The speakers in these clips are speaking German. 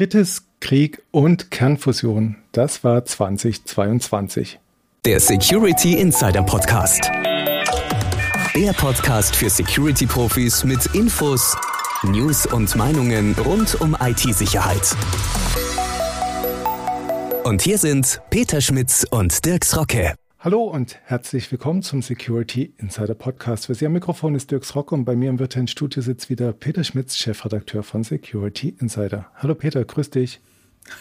Kritis, Krieg und Kernfusion. Das war 2022. Der Security Insider Podcast. Der Podcast für Security-Profis mit Infos, News und Meinungen rund um IT-Sicherheit. Und hier sind Peter Schmitz und Dirks Rocke. Hallo und herzlich willkommen zum Security Insider Podcast. Für Sie am Mikrofon ist Dirks Rock und bei mir im virtuellen Studio sitzt wieder Peter Schmitz, Chefredakteur von Security Insider. Hallo Peter, grüß dich.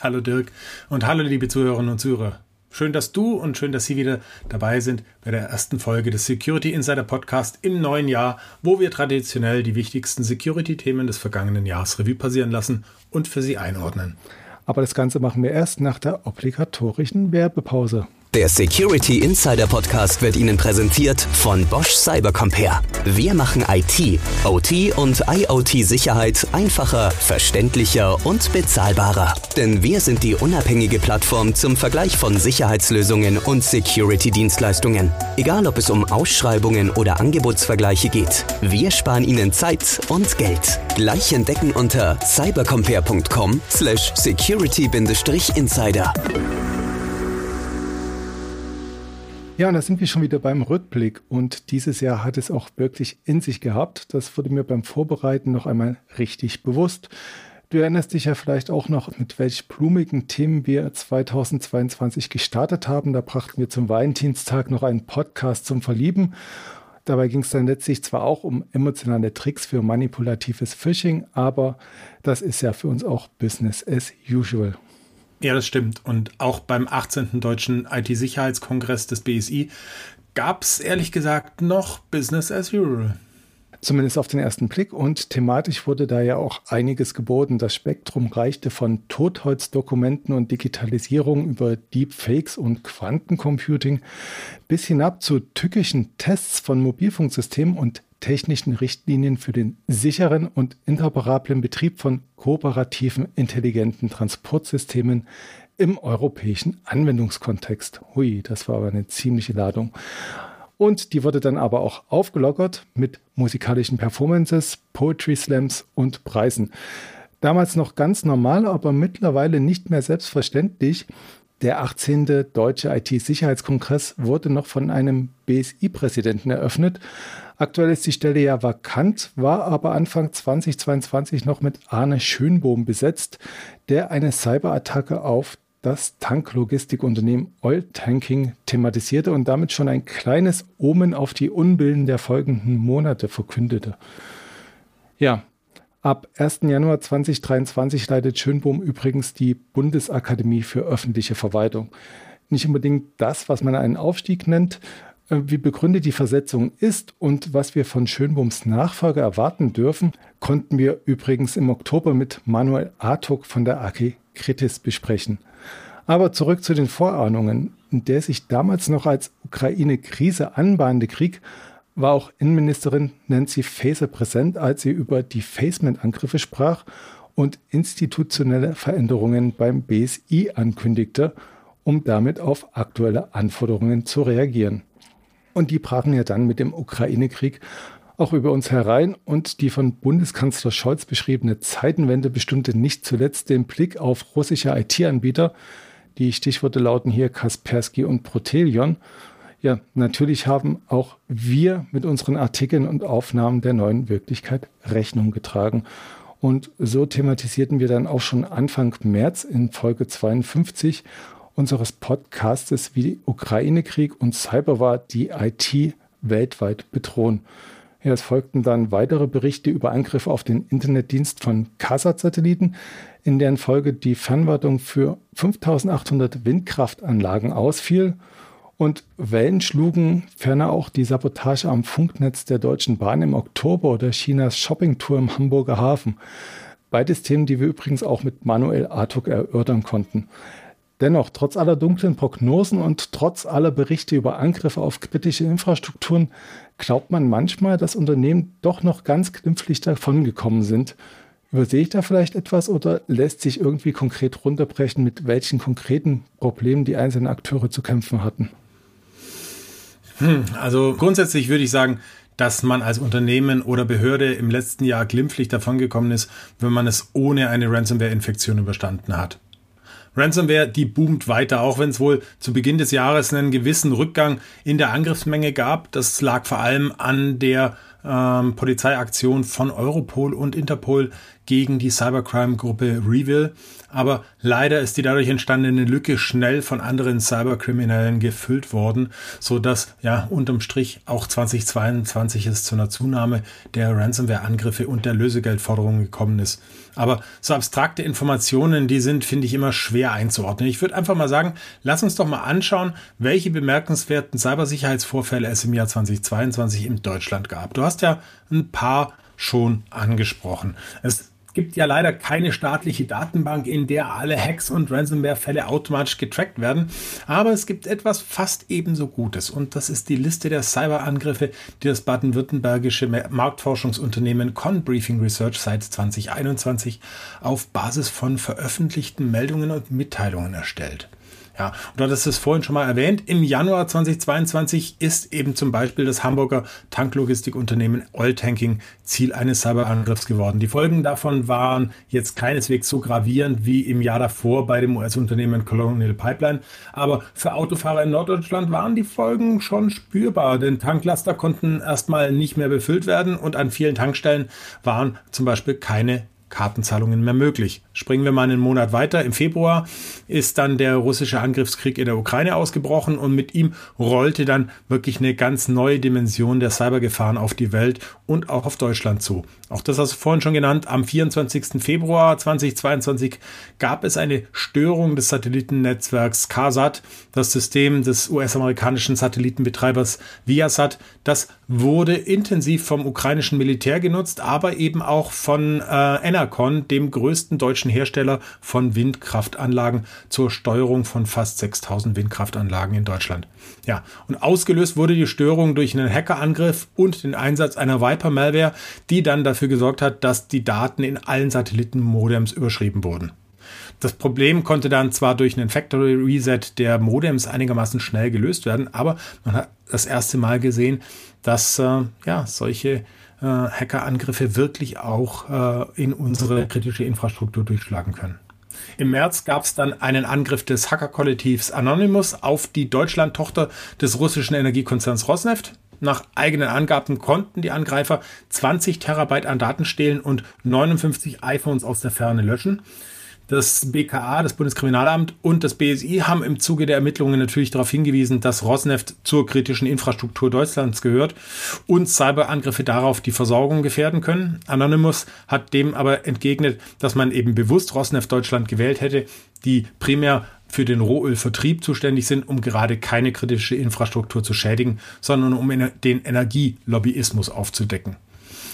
Hallo Dirk und hallo liebe Zuhörerinnen und Zuhörer. Schön, dass du und schön, dass Sie wieder dabei sind bei der ersten Folge des Security Insider Podcast im neuen Jahr, wo wir traditionell die wichtigsten Security-Themen des vergangenen Jahres Revue passieren lassen und für Sie einordnen. Aber das Ganze machen wir erst nach der obligatorischen Werbepause. Der Security Insider Podcast wird Ihnen präsentiert von Bosch Cybercompare. Wir machen IT, OT und IoT-Sicherheit einfacher, verständlicher und bezahlbarer. Denn wir sind die unabhängige Plattform zum Vergleich von Sicherheitslösungen und Security-Dienstleistungen. Egal ob es um Ausschreibungen oder Angebotsvergleiche geht, wir sparen Ihnen Zeit und Geld. Gleich entdecken unter cybercompare.com slash security-insider. Ja, und da sind wir schon wieder beim Rückblick. Und dieses Jahr hat es auch wirklich in sich gehabt. Das wurde mir beim Vorbereiten noch einmal richtig bewusst. Du erinnerst dich ja vielleicht auch noch, mit welch blumigen Themen wir 2022 gestartet haben. Da brachten wir zum Valentinstag noch einen Podcast zum Verlieben. Dabei ging es dann letztlich zwar auch um emotionale Tricks für manipulatives Phishing, aber das ist ja für uns auch Business as usual. Ja, das stimmt. Und auch beim 18. Deutschen IT-Sicherheitskongress des BSI gab es ehrlich gesagt noch Business as usual. Zumindest auf den ersten Blick. Und thematisch wurde da ja auch einiges geboten. Das Spektrum reichte von Totholzdokumenten und Digitalisierung über Deepfakes und Quantencomputing bis hinab zu tückischen Tests von Mobilfunksystemen und technischen Richtlinien für den sicheren und interoperablen Betrieb von kooperativen intelligenten Transportsystemen im europäischen Anwendungskontext. Hui, das war aber eine ziemliche Ladung. Und die wurde dann aber auch aufgelockert mit musikalischen Performances, Poetry Slams und Preisen. Damals noch ganz normal, aber mittlerweile nicht mehr selbstverständlich. Der 18. Deutsche IT-Sicherheitskongress wurde noch von einem BSI-Präsidenten eröffnet. Aktuell ist die Stelle ja vakant, war aber Anfang 2022 noch mit Arne Schönbohm besetzt, der eine Cyberattacke auf das Tanklogistikunternehmen Oil Tanking thematisierte und damit schon ein kleines Omen auf die Unbilden der folgenden Monate verkündete. Ja, ab 1. Januar 2023 leitet Schönbohm übrigens die Bundesakademie für öffentliche Verwaltung. Nicht unbedingt das, was man einen Aufstieg nennt, äh, wie begründet die Versetzung ist und was wir von Schönbohms Nachfolger erwarten dürfen, konnten wir übrigens im Oktober mit Manuel Artuk von der AG Kritis besprechen. Aber zurück zu den Vorahnungen. Der sich damals noch als Ukraine-Krise anbahnende Krieg war auch Innenministerin Nancy Faeser präsent, als sie über die Facement-Angriffe sprach und institutionelle Veränderungen beim BSI ankündigte, um damit auf aktuelle Anforderungen zu reagieren. Und die brachen ja dann mit dem Ukraine-Krieg auch über uns herein. Und die von Bundeskanzler Scholz beschriebene Zeitenwende bestimmte nicht zuletzt den Blick auf russische IT-Anbieter. Die Stichworte lauten hier Kaspersky und Protelion. Ja, natürlich haben auch wir mit unseren Artikeln und Aufnahmen der neuen Wirklichkeit Rechnung getragen. Und so thematisierten wir dann auch schon Anfang März in Folge 52 unseres Podcastes, wie Ukraine-Krieg und Cyberwar die IT weltweit bedrohen. Ja, es folgten dann weitere Berichte über Angriffe auf den Internetdienst von Kasat-Satelliten, in deren Folge die Fernwartung für 5800 Windkraftanlagen ausfiel und Wellen schlugen ferner auch die Sabotage am Funknetz der Deutschen Bahn im Oktober oder Chinas Shoppingtour im Hamburger Hafen. Beides Themen, die wir übrigens auch mit Manuel Artuk erörtern konnten. Dennoch, trotz aller dunklen Prognosen und trotz aller Berichte über Angriffe auf kritische Infrastrukturen, glaubt man manchmal, dass Unternehmen doch noch ganz glimpflich davongekommen sind. Übersehe ich da vielleicht etwas oder lässt sich irgendwie konkret runterbrechen, mit welchen konkreten Problemen die einzelnen Akteure zu kämpfen hatten? Hm, also grundsätzlich würde ich sagen, dass man als Unternehmen oder Behörde im letzten Jahr glimpflich davongekommen ist, wenn man es ohne eine Ransomware-Infektion überstanden hat. Ransomware, die boomt weiter, auch wenn es wohl zu Beginn des Jahres einen gewissen Rückgang in der Angriffsmenge gab. Das lag vor allem an der ähm, Polizeiaktion von Europol und Interpol gegen die Cybercrime-Gruppe Revil. Aber leider ist die dadurch entstandene Lücke schnell von anderen Cyberkriminellen gefüllt worden, so dass ja unterm Strich auch 2022 es zu einer Zunahme der Ransomware-Angriffe und der Lösegeldforderungen gekommen ist. Aber so abstrakte Informationen, die sind, finde ich, immer schwer einzuordnen. Ich würde einfach mal sagen, lass uns doch mal anschauen, welche bemerkenswerten Cybersicherheitsvorfälle es im Jahr 2022 in Deutschland gab. Du hast ja ein paar schon angesprochen. Es gibt ja leider keine staatliche Datenbank, in der alle Hacks und Ransomware-Fälle automatisch getrackt werden. Aber es gibt etwas fast ebenso Gutes und das ist die Liste der Cyberangriffe, die das baden-württembergische Marktforschungsunternehmen Conbriefing Research seit 2021 auf Basis von veröffentlichten Meldungen und Mitteilungen erstellt. Ja, und du hattest es vorhin schon mal erwähnt. Im Januar 2022 ist eben zum Beispiel das Hamburger Tanklogistikunternehmen Oiltanking Ziel eines Cyberangriffs geworden. Die Folgen davon waren jetzt keineswegs so gravierend wie im Jahr davor bei dem US-Unternehmen Colonial Pipeline. Aber für Autofahrer in Norddeutschland waren die Folgen schon spürbar, denn Tanklaster konnten erstmal nicht mehr befüllt werden und an vielen Tankstellen waren zum Beispiel keine Kartenzahlungen mehr möglich. Springen wir mal einen Monat weiter. Im Februar ist dann der russische Angriffskrieg in der Ukraine ausgebrochen und mit ihm rollte dann wirklich eine ganz neue Dimension der Cybergefahren auf die Welt und auch auf Deutschland zu. Auch das hast du vorhin schon genannt. Am 24. Februar 2022 gab es eine Störung des Satellitennetzwerks CASAT, das System des US-amerikanischen Satellitenbetreibers Viasat. Das wurde intensiv vom ukrainischen Militär genutzt, aber eben auch von äh, Enercon, dem größten deutschen Hersteller von Windkraftanlagen zur Steuerung von fast 6000 Windkraftanlagen in Deutschland. Ja, und ausgelöst wurde die Störung durch einen Hackerangriff und den Einsatz einer Viper-Malware, die dann dafür gesorgt hat, dass die Daten in allen Satellitenmodems überschrieben wurden. Das Problem konnte dann zwar durch einen Factory Reset der Modems einigermaßen schnell gelöst werden, aber man hat das erste Mal gesehen, dass äh, ja solche äh, Hackerangriffe wirklich auch äh, in unsere kritische Infrastruktur durchschlagen können. Im März gab es dann einen Angriff des Hackerkollektivs Anonymous auf die Deutschland-Tochter des russischen Energiekonzerns Rosneft. Nach eigenen Angaben konnten die Angreifer 20 Terabyte an Daten stehlen und 59 iPhones aus der Ferne löschen. Das BKA, das Bundeskriminalamt und das BSI haben im Zuge der Ermittlungen natürlich darauf hingewiesen, dass Rosneft zur kritischen Infrastruktur Deutschlands gehört und Cyberangriffe darauf die Versorgung gefährden können. Anonymous hat dem aber entgegnet, dass man eben bewusst Rosneft Deutschland gewählt hätte, die primär für den Rohölvertrieb zuständig sind, um gerade keine kritische Infrastruktur zu schädigen, sondern um den Energielobbyismus aufzudecken.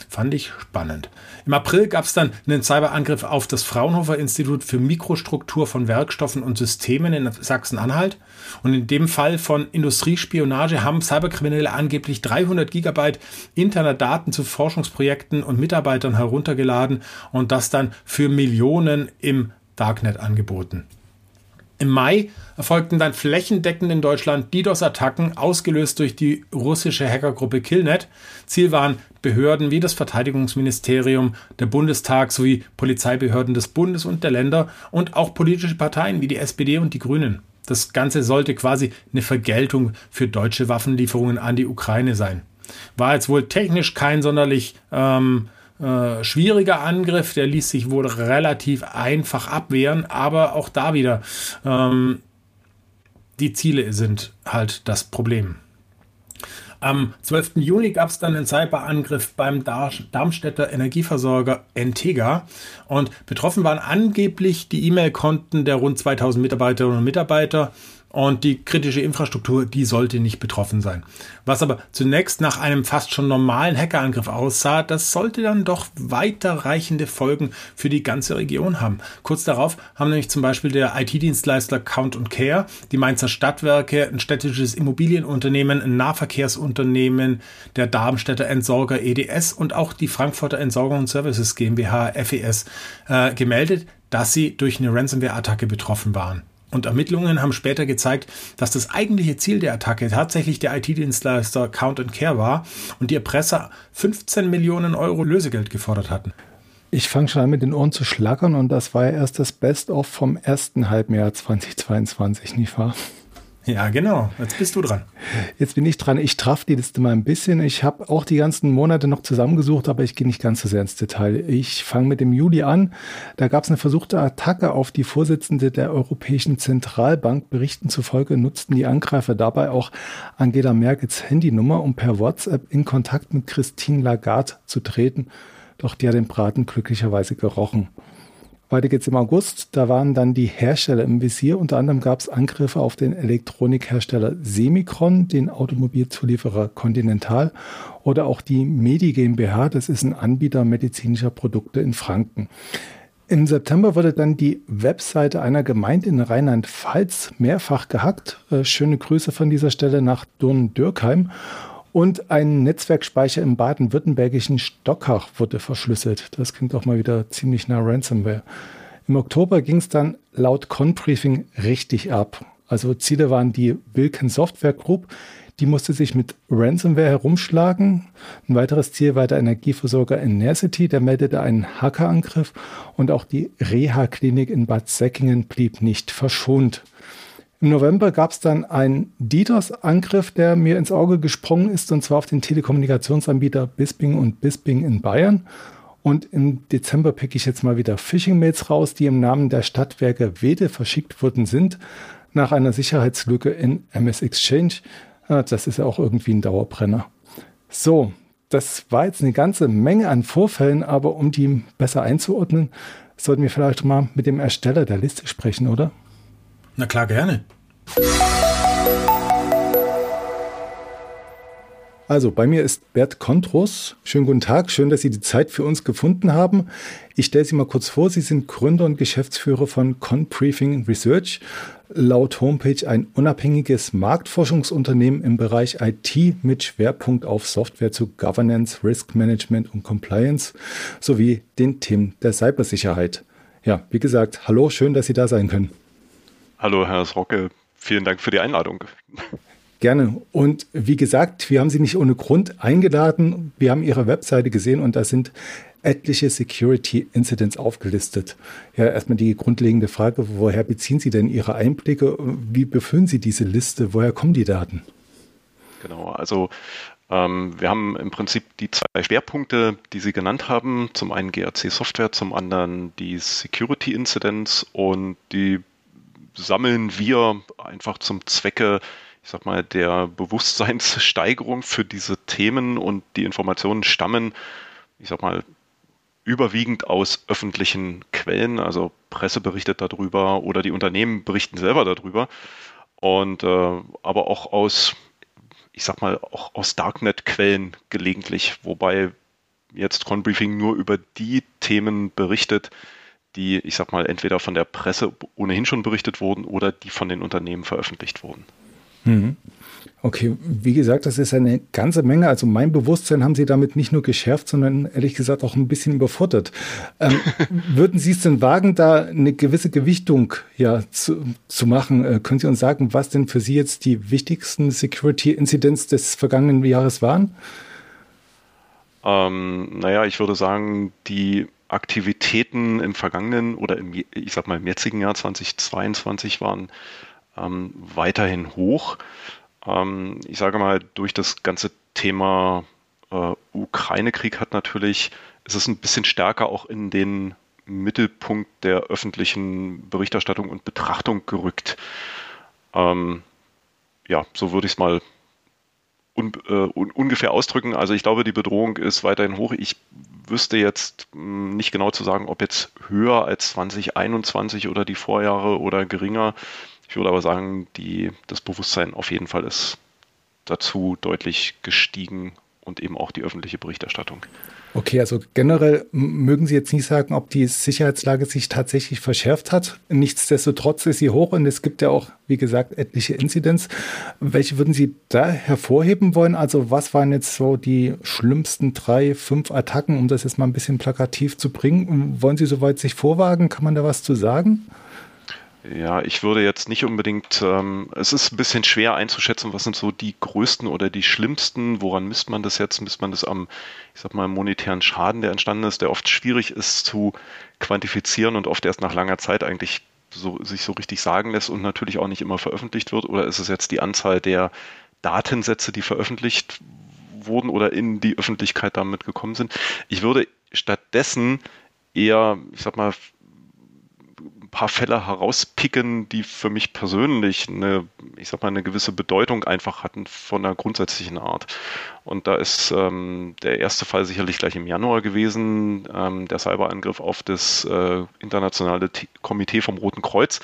Fand ich spannend. Im April gab es dann einen Cyberangriff auf das Fraunhofer Institut für Mikrostruktur von Werkstoffen und Systemen in Sachsen-Anhalt. Und in dem Fall von Industriespionage haben Cyberkriminelle angeblich 300 Gigabyte interner Daten zu Forschungsprojekten und Mitarbeitern heruntergeladen und das dann für Millionen im Darknet angeboten. Im Mai erfolgten dann flächendeckend in Deutschland DDoS-Attacken, ausgelöst durch die russische Hackergruppe Killnet. Ziel waren Behörden wie das Verteidigungsministerium, der Bundestag sowie Polizeibehörden des Bundes und der Länder und auch politische Parteien wie die SPD und die Grünen. Das Ganze sollte quasi eine Vergeltung für deutsche Waffenlieferungen an die Ukraine sein. War jetzt wohl technisch kein sonderlich ähm, äh, schwieriger Angriff, der ließ sich wohl relativ einfach abwehren, aber auch da wieder, ähm, die Ziele sind halt das Problem. Am 12. Juni gab es dann einen Cyberangriff beim Darmstädter Energieversorger Entega und betroffen waren angeblich die E-Mail-Konten der rund 2000 Mitarbeiterinnen und Mitarbeiter und die kritische Infrastruktur, die sollte nicht betroffen sein. Was aber zunächst nach einem fast schon normalen Hackerangriff aussah, das sollte dann doch weiterreichende Folgen für die ganze Region haben. Kurz darauf haben nämlich zum Beispiel der IT-Dienstleister Count Care, die Mainzer Stadtwerke, ein städtisches Immobilienunternehmen, ein Nahverkehrsunternehmen, der Darmstädter Entsorger EDS und auch die Frankfurter Entsorgung und Services GmbH FES äh, gemeldet, dass sie durch eine Ransomware-Attacke betroffen waren. Und Ermittlungen haben später gezeigt, dass das eigentliche Ziel der Attacke tatsächlich der IT-Dienstleister Count Care war und die Erpresser 15 Millionen Euro Lösegeld gefordert hatten. Ich fange schon an mit den Ohren zu schlackern und das war ja erst das Best-of vom ersten Halbjahr 2022, nicht wahr? Ja, genau. Jetzt bist du dran. Jetzt bin ich dran. Ich traf die Liste mal ein bisschen. Ich habe auch die ganzen Monate noch zusammengesucht, aber ich gehe nicht ganz so sehr ins Detail. Ich fange mit dem Juli an. Da gab es eine versuchte Attacke auf die Vorsitzende der Europäischen Zentralbank. Berichten zufolge nutzten die Angreifer dabei auch Angela Merkels Handynummer, um per WhatsApp in Kontakt mit Christine Lagarde zu treten. Doch die hat den Braten glücklicherweise gerochen. Weiter geht's im August. Da waren dann die Hersteller im Visier. Unter anderem gab es Angriffe auf den Elektronikhersteller Semicron, den Automobilzulieferer Continental oder auch die Medi GmbH. Das ist ein Anbieter medizinischer Produkte in Franken. Im September wurde dann die Webseite einer Gemeinde in Rheinland-Pfalz mehrfach gehackt. Äh, schöne Grüße von dieser Stelle nach Durn-Dürkheim und ein Netzwerkspeicher im baden-württembergischen Stockach wurde verschlüsselt. Das klingt auch mal wieder ziemlich nach Ransomware. Im Oktober ging es dann laut Conbriefing richtig ab. Also Ziele waren die Wilken Software Group, die musste sich mit Ransomware herumschlagen. Ein weiteres Ziel war der Energieversorger Enercity, der meldete einen Hackerangriff und auch die Reha-Klinik in Bad Säckingen blieb nicht verschont. Im November gab es dann einen DDoS-Angriff, der mir ins Auge gesprungen ist, und zwar auf den Telekommunikationsanbieter Bisping und Bisping in Bayern. Und im Dezember picke ich jetzt mal wieder Phishing-Mails raus, die im Namen der Stadtwerke Wede verschickt worden sind, nach einer Sicherheitslücke in MS Exchange. Das ist ja auch irgendwie ein Dauerbrenner. So, das war jetzt eine ganze Menge an Vorfällen, aber um die besser einzuordnen, sollten wir vielleicht mal mit dem Ersteller der Liste sprechen, oder? Na klar, gerne. Also bei mir ist Bert Kontros. Schönen guten Tag, schön, dass Sie die Zeit für uns gefunden haben. Ich stelle Sie mal kurz vor, Sie sind Gründer und Geschäftsführer von Conbriefing Research, laut Homepage ein unabhängiges Marktforschungsunternehmen im Bereich IT mit Schwerpunkt auf Software zu Governance, Risk Management und Compliance sowie den Themen der Cybersicherheit. Ja, wie gesagt, hallo, schön, dass Sie da sein können. Hallo, Herr Srocke. Vielen Dank für die Einladung. Gerne. Und wie gesagt, wir haben Sie nicht ohne Grund eingeladen. Wir haben Ihre Webseite gesehen und da sind etliche Security Incidents aufgelistet. Ja, erstmal die grundlegende Frage, woher beziehen Sie denn Ihre Einblicke? Wie befüllen Sie diese Liste? Woher kommen die Daten? Genau, also ähm, wir haben im Prinzip die zwei Schwerpunkte, die Sie genannt haben. Zum einen GRC Software, zum anderen die Security Incidents und die sammeln wir einfach zum Zwecke, ich sag mal, der Bewusstseinssteigerung für diese Themen und die Informationen stammen, ich sag mal, überwiegend aus öffentlichen Quellen, also Presse berichtet darüber oder die Unternehmen berichten selber darüber und äh, aber auch aus, ich sag mal, auch aus Darknet-Quellen gelegentlich, wobei jetzt Conbriefing nur über die Themen berichtet, die, ich sag mal, entweder von der Presse ohnehin schon berichtet wurden oder die von den Unternehmen veröffentlicht wurden. Mhm. Okay, wie gesagt, das ist eine ganze Menge. Also mein Bewusstsein haben Sie damit nicht nur geschärft, sondern ehrlich gesagt auch ein bisschen überfordert. Ähm, würden Sie es denn wagen, da eine gewisse Gewichtung ja, zu, zu machen? Äh, können Sie uns sagen, was denn für Sie jetzt die wichtigsten Security Incidents des vergangenen Jahres waren? Ähm, naja, ich würde sagen, die Aktivitäten im vergangenen oder im, ich sag mal, im jetzigen Jahr 2022 waren ähm, weiterhin hoch. Ähm, ich sage mal, durch das ganze Thema äh, Ukraine-Krieg hat natürlich, ist es ein bisschen stärker auch in den Mittelpunkt der öffentlichen Berichterstattung und Betrachtung gerückt. Ähm, ja, so würde ich es mal un, äh, un, ungefähr ausdrücken. Also ich glaube, die Bedrohung ist weiterhin hoch. Ich wüsste jetzt mh, hm, nicht genau zu sagen, ob jetzt höher als 2021 oder die Vorjahre oder geringer. Ich würde aber sagen, die, das Bewusstsein auf jeden Fall ist dazu deutlich gestiegen und eben auch die öffentliche Berichterstattung. Okay, also generell mögen Sie jetzt nicht sagen, ob die Sicherheitslage sich tatsächlich verschärft hat. Nichtsdestotrotz ist sie hoch und es gibt ja auch, wie gesagt, etliche Inzidenz. Welche würden Sie da hervorheben wollen? Also was waren jetzt so die schlimmsten drei, fünf Attacken, um das jetzt mal ein bisschen plakativ zu bringen? Wollen Sie soweit sich vorwagen? Kann man da was zu sagen? Ja, ich würde jetzt nicht unbedingt, ähm, es ist ein bisschen schwer einzuschätzen, was sind so die größten oder die schlimmsten, woran misst man das jetzt? Misst man das am, ich sag mal, monetären Schaden, der entstanden ist, der oft schwierig ist zu quantifizieren und oft erst nach langer Zeit eigentlich so, sich so richtig sagen lässt und natürlich auch nicht immer veröffentlicht wird? Oder ist es jetzt die Anzahl der Datensätze, die veröffentlicht wurden oder in die Öffentlichkeit damit gekommen sind? Ich würde stattdessen eher, ich sag mal, paar Fälle herauspicken, die für mich persönlich eine, ich sag mal, eine gewisse Bedeutung einfach hatten von einer grundsätzlichen Art. Und da ist ähm, der erste Fall sicherlich gleich im Januar gewesen, ähm, der Cyberangriff auf das äh, internationale T Komitee vom Roten Kreuz.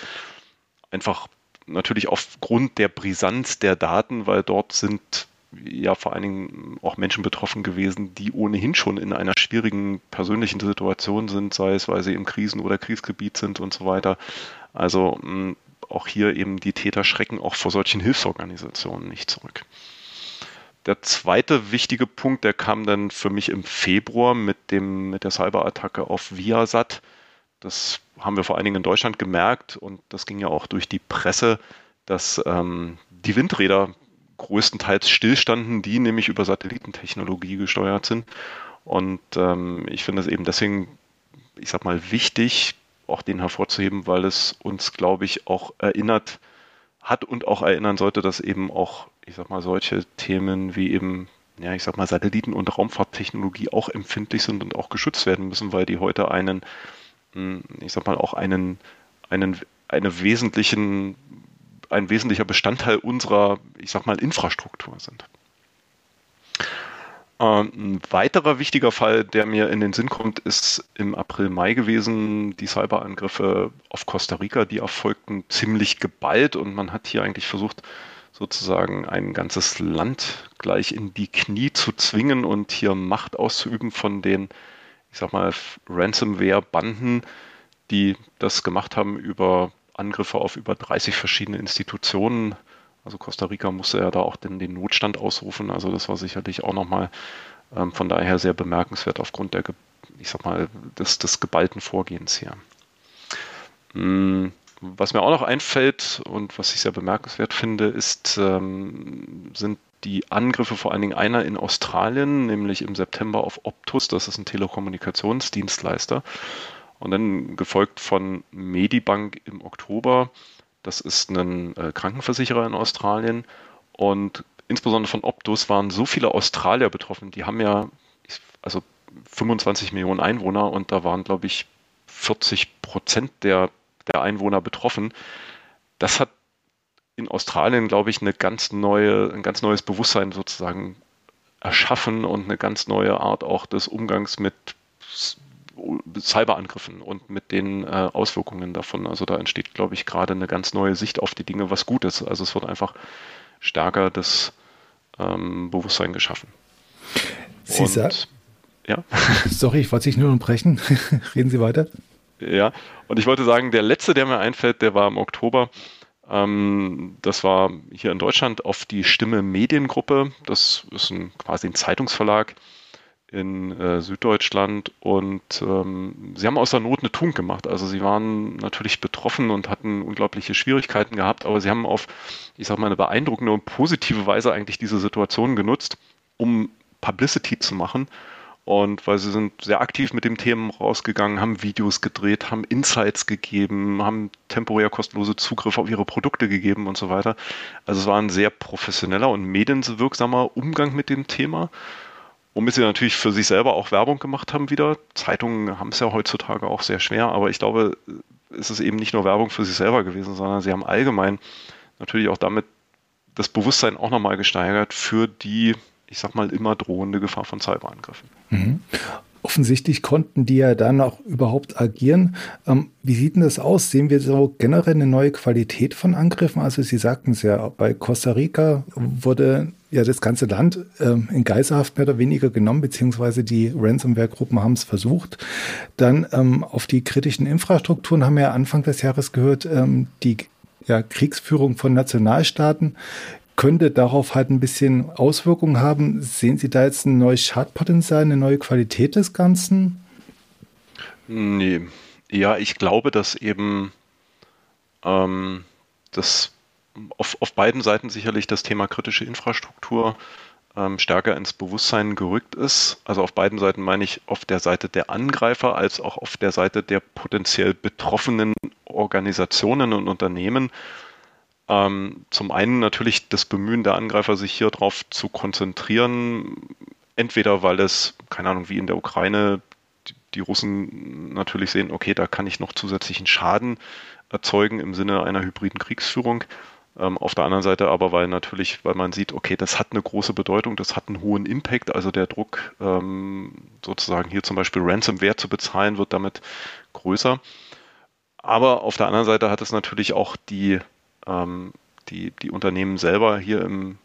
Einfach natürlich aufgrund der Brisanz der Daten, weil dort sind ja vor allen Dingen auch Menschen betroffen gewesen, die ohnehin schon in einer schwierigen persönlichen Situation sind, sei es, weil sie im Krisen- oder Kriegsgebiet sind und so weiter. Also mh, auch hier eben die Täter schrecken auch vor solchen Hilfsorganisationen nicht zurück. Der zweite wichtige Punkt, der kam dann für mich im Februar mit dem, mit der Cyberattacke auf Viasat. Das haben wir vor allen Dingen in Deutschland gemerkt und das ging ja auch durch die Presse, dass ähm, die Windräder größtenteils stillstanden, die nämlich über Satellitentechnologie gesteuert sind. Und ähm, ich finde es eben deswegen, ich sag mal, wichtig, auch den hervorzuheben, weil es uns, glaube ich, auch erinnert hat und auch erinnern sollte, dass eben auch, ich sag mal, solche Themen wie eben, ja, ich sag mal, Satelliten- und Raumfahrttechnologie auch empfindlich sind und auch geschützt werden müssen, weil die heute einen, hm, ich sag mal, auch einen, einen, eine wesentlichen ein wesentlicher Bestandteil unserer, ich sag mal, Infrastruktur sind. Ähm, ein weiterer wichtiger Fall, der mir in den Sinn kommt, ist im April, Mai gewesen. Die Cyberangriffe auf Costa Rica, die erfolgten ziemlich geballt und man hat hier eigentlich versucht, sozusagen ein ganzes Land gleich in die Knie zu zwingen und hier Macht auszuüben von den, ich sag mal, Ransomware-Banden, die das gemacht haben über Angriffe auf über 30 verschiedene Institutionen. Also Costa Rica musste ja da auch den, den Notstand ausrufen. Also das war sicherlich auch nochmal ähm, von daher sehr bemerkenswert aufgrund der, ich sag mal, des, des geballten Vorgehens hier. Hm, was mir auch noch einfällt und was ich sehr bemerkenswert finde, ist, ähm, sind die Angriffe vor allen Dingen einer in Australien, nämlich im September auf Optus, das ist ein Telekommunikationsdienstleister. Und dann gefolgt von Medibank im Oktober. Das ist ein äh, Krankenversicherer in Australien. Und insbesondere von Optus waren so viele Australier betroffen. Die haben ja also 25 Millionen Einwohner und da waren, glaube ich, 40 Prozent der, der Einwohner betroffen. Das hat in Australien, glaube ich, eine ganz neue, ein ganz neues Bewusstsein sozusagen erschaffen und eine ganz neue Art auch des Umgangs mit Cyberangriffen und mit den äh, Auswirkungen davon. Also da entsteht, glaube ich, gerade eine ganz neue Sicht auf die Dinge, was gut ist. Also es wird einfach stärker das ähm, Bewusstsein geschaffen. Sie sagen, ja. Sorry, ich wollte sich nur unterbrechen. Reden Sie weiter. Ja, und ich wollte sagen, der letzte, der mir einfällt, der war im Oktober. Ähm, das war hier in Deutschland auf die Stimme Mediengruppe. Das ist ein, quasi ein Zeitungsverlag in äh, Süddeutschland und ähm, sie haben aus der Not eine Tugend gemacht. Also sie waren natürlich betroffen und hatten unglaubliche Schwierigkeiten gehabt, aber sie haben auf, ich sag mal, eine beeindruckende und positive Weise eigentlich diese Situation genutzt, um Publicity zu machen. Und weil sie sind sehr aktiv mit dem Themen rausgegangen, haben Videos gedreht, haben Insights gegeben, haben temporär kostenlose Zugriff auf ihre Produkte gegeben und so weiter. Also es war ein sehr professioneller und medienwirksamer Umgang mit dem Thema womit sie natürlich für sich selber auch Werbung gemacht haben wieder. Zeitungen haben es ja heutzutage auch sehr schwer, aber ich glaube, es ist eben nicht nur Werbung für sich selber gewesen, sondern sie haben allgemein natürlich auch damit das Bewusstsein auch nochmal gesteigert für die, ich sag mal, immer drohende Gefahr von Cyberangriffen. Mhm. Offensichtlich konnten die ja dann auch überhaupt agieren. Ähm, wie sieht denn das aus? Sehen wir so generell eine neue Qualität von Angriffen? Also Sie sagten es ja, bei Costa Rica wurde ja das ganze Land ähm, in Geiselhaft mehr oder weniger genommen, beziehungsweise die Ransomware-Gruppen haben es versucht. Dann ähm, auf die kritischen Infrastrukturen haben wir ja Anfang des Jahres gehört, ähm, die ja, Kriegsführung von Nationalstaaten könnte darauf halt ein bisschen Auswirkungen haben. Sehen Sie da jetzt ein neues Schadpotenzial, eine neue Qualität des Ganzen? Nee. Ja, ich glaube, dass eben ähm, das auf, auf beiden Seiten sicherlich das Thema kritische Infrastruktur ähm, stärker ins Bewusstsein gerückt ist. Also auf beiden Seiten meine ich auf der Seite der Angreifer als auch auf der Seite der potenziell betroffenen Organisationen und Unternehmen. Ähm, zum einen natürlich das Bemühen der Angreifer, sich hier drauf zu konzentrieren, entweder weil es, keine Ahnung, wie in der Ukraine, die, die Russen natürlich sehen, okay, da kann ich noch zusätzlichen Schaden erzeugen im Sinne einer hybriden Kriegsführung. Ähm, auf der anderen Seite aber, weil natürlich, weil man sieht, okay, das hat eine große Bedeutung, das hat einen hohen Impact, also der Druck, ähm, sozusagen hier zum Beispiel Ransomware zu bezahlen, wird damit größer. Aber auf der anderen Seite hat es natürlich auch die, ähm, die, die Unternehmen selber hier im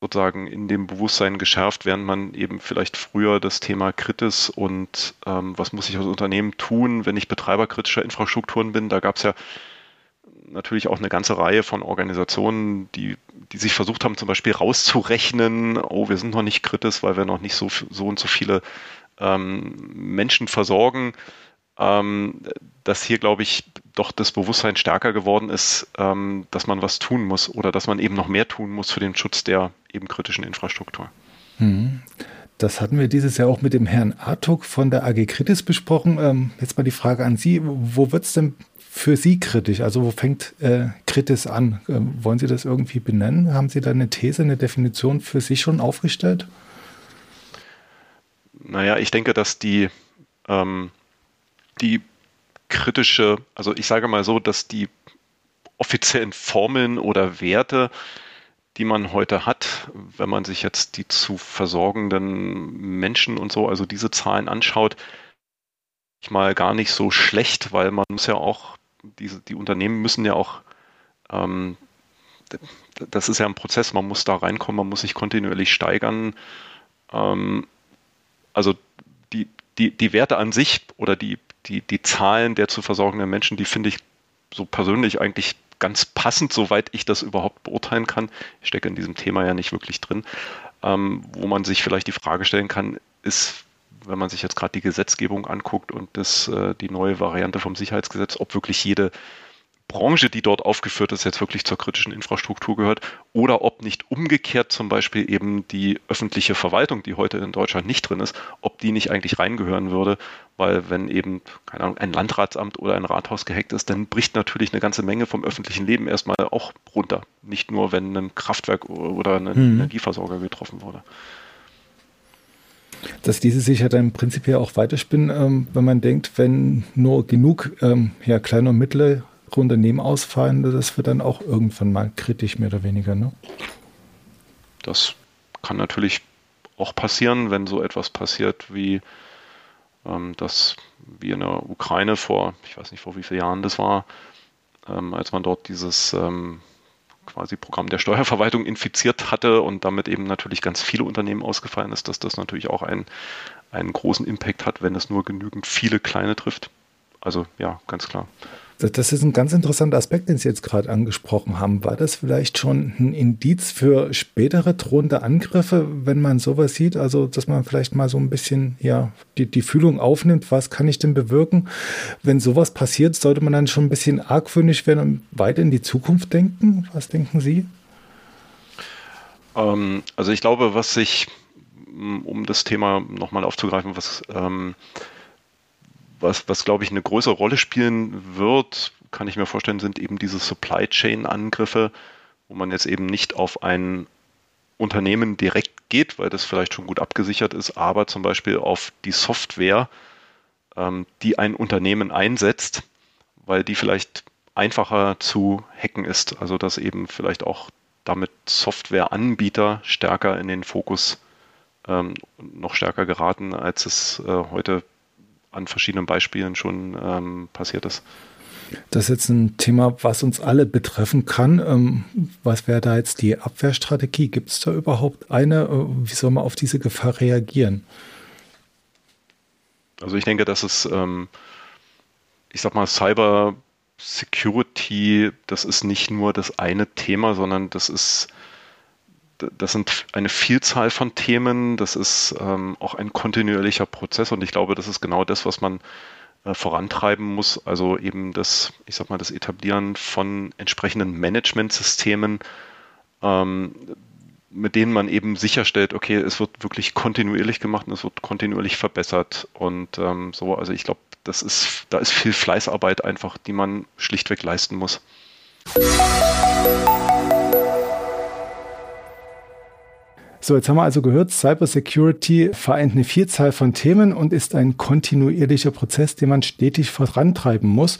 sozusagen in dem Bewusstsein geschärft, während man eben vielleicht früher das Thema Kritis und ähm, was muss ich als Unternehmen tun, wenn ich Betreiber kritischer Infrastrukturen bin, da gab es ja natürlich auch eine ganze Reihe von Organisationen, die, die sich versucht haben, zum Beispiel rauszurechnen, oh, wir sind noch nicht kritisch, weil wir noch nicht so, so und so viele ähm, Menschen versorgen. Ähm, dass hier, glaube ich, doch das Bewusstsein stärker geworden ist, ähm, dass man was tun muss oder dass man eben noch mehr tun muss für den Schutz der eben kritischen Infrastruktur. Mhm. Das hatten wir dieses Jahr auch mit dem Herrn Artuk von der AG Kritis besprochen. Ähm, jetzt mal die Frage an Sie. Wo wird es denn für Sie kritisch? Also wo fängt äh, Kritis an? Äh, wollen Sie das irgendwie benennen? Haben Sie da eine These, eine Definition für sich schon aufgestellt? Naja, ich denke, dass die, ähm, die kritische, also ich sage mal so, dass die offiziellen Formeln oder Werte, die man heute hat, wenn man sich jetzt die zu versorgenden Menschen und so, also diese Zahlen anschaut, mal gar nicht so schlecht, weil man muss ja auch diese, die Unternehmen müssen ja auch, ähm, das ist ja ein Prozess, man muss da reinkommen, man muss sich kontinuierlich steigern. Ähm, also die, die, die Werte an sich oder die, die, die Zahlen der zu versorgenden Menschen, die finde ich so persönlich eigentlich ganz passend, soweit ich das überhaupt beurteilen kann. Ich stecke in diesem Thema ja nicht wirklich drin. Ähm, wo man sich vielleicht die Frage stellen kann, ist wenn man sich jetzt gerade die Gesetzgebung anguckt und das, äh, die neue Variante vom Sicherheitsgesetz, ob wirklich jede Branche, die dort aufgeführt ist, jetzt wirklich zur kritischen Infrastruktur gehört oder ob nicht umgekehrt zum Beispiel eben die öffentliche Verwaltung, die heute in Deutschland nicht drin ist, ob die nicht eigentlich reingehören würde, weil wenn eben, keine Ahnung, ein Landratsamt oder ein Rathaus gehackt ist, dann bricht natürlich eine ganze Menge vom öffentlichen Leben erstmal auch runter. Nicht nur, wenn ein Kraftwerk oder ein mhm. Energieversorger getroffen wurde dass diese sich ja dann prinzipiell auch weiterspinnen, ähm, wenn man denkt, wenn nur genug ähm, ja, kleine und mittlere Unternehmen ausfallen, das wird dann auch irgendwann mal kritisch, mehr oder weniger. Ne? Das kann natürlich auch passieren, wenn so etwas passiert wie ähm, das wie in der Ukraine vor, ich weiß nicht vor wie vielen Jahren das war, ähm, als man dort dieses ähm, quasi Programm der Steuerverwaltung infiziert hatte und damit eben natürlich ganz viele Unternehmen ausgefallen ist, dass das natürlich auch einen, einen großen Impact hat, wenn es nur genügend viele kleine trifft. Also ja, ganz klar. Das ist ein ganz interessanter Aspekt, den Sie jetzt gerade angesprochen haben. War das vielleicht schon ein Indiz für spätere drohende Angriffe, wenn man sowas sieht? Also, dass man vielleicht mal so ein bisschen ja, die, die Fühlung aufnimmt, was kann ich denn bewirken? Wenn sowas passiert, sollte man dann schon ein bisschen argwöhnisch werden und weiter in die Zukunft denken? Was denken Sie? Ähm, also ich glaube, was sich, um das Thema nochmal aufzugreifen, was ähm, was, was glaube ich eine größere Rolle spielen wird, kann ich mir vorstellen, sind eben diese Supply Chain Angriffe, wo man jetzt eben nicht auf ein Unternehmen direkt geht, weil das vielleicht schon gut abgesichert ist, aber zum Beispiel auf die Software, ähm, die ein Unternehmen einsetzt, weil die vielleicht einfacher zu hacken ist. Also dass eben vielleicht auch damit Softwareanbieter stärker in den Fokus ähm, noch stärker geraten, als es äh, heute an verschiedenen Beispielen schon ähm, passiert ist. Das ist jetzt ein Thema, was uns alle betreffen kann. Ähm, was wäre da jetzt die Abwehrstrategie? Gibt es da überhaupt eine? Äh, wie soll man auf diese Gefahr reagieren? Also ich denke, dass es, ähm, ich sag mal, Cyber Security, das ist nicht nur das eine Thema, sondern das ist das sind eine Vielzahl von Themen, das ist ähm, auch ein kontinuierlicher Prozess und ich glaube, das ist genau das, was man äh, vorantreiben muss. Also eben das, ich sag mal, das Etablieren von entsprechenden Managementsystemen, ähm, mit denen man eben sicherstellt, okay, es wird wirklich kontinuierlich gemacht und es wird kontinuierlich verbessert und ähm, so. Also ich glaube, das ist, da ist viel Fleißarbeit einfach, die man schlichtweg leisten muss. So, jetzt haben wir also gehört, Cybersecurity vereint eine Vielzahl von Themen und ist ein kontinuierlicher Prozess, den man stetig vorantreiben muss.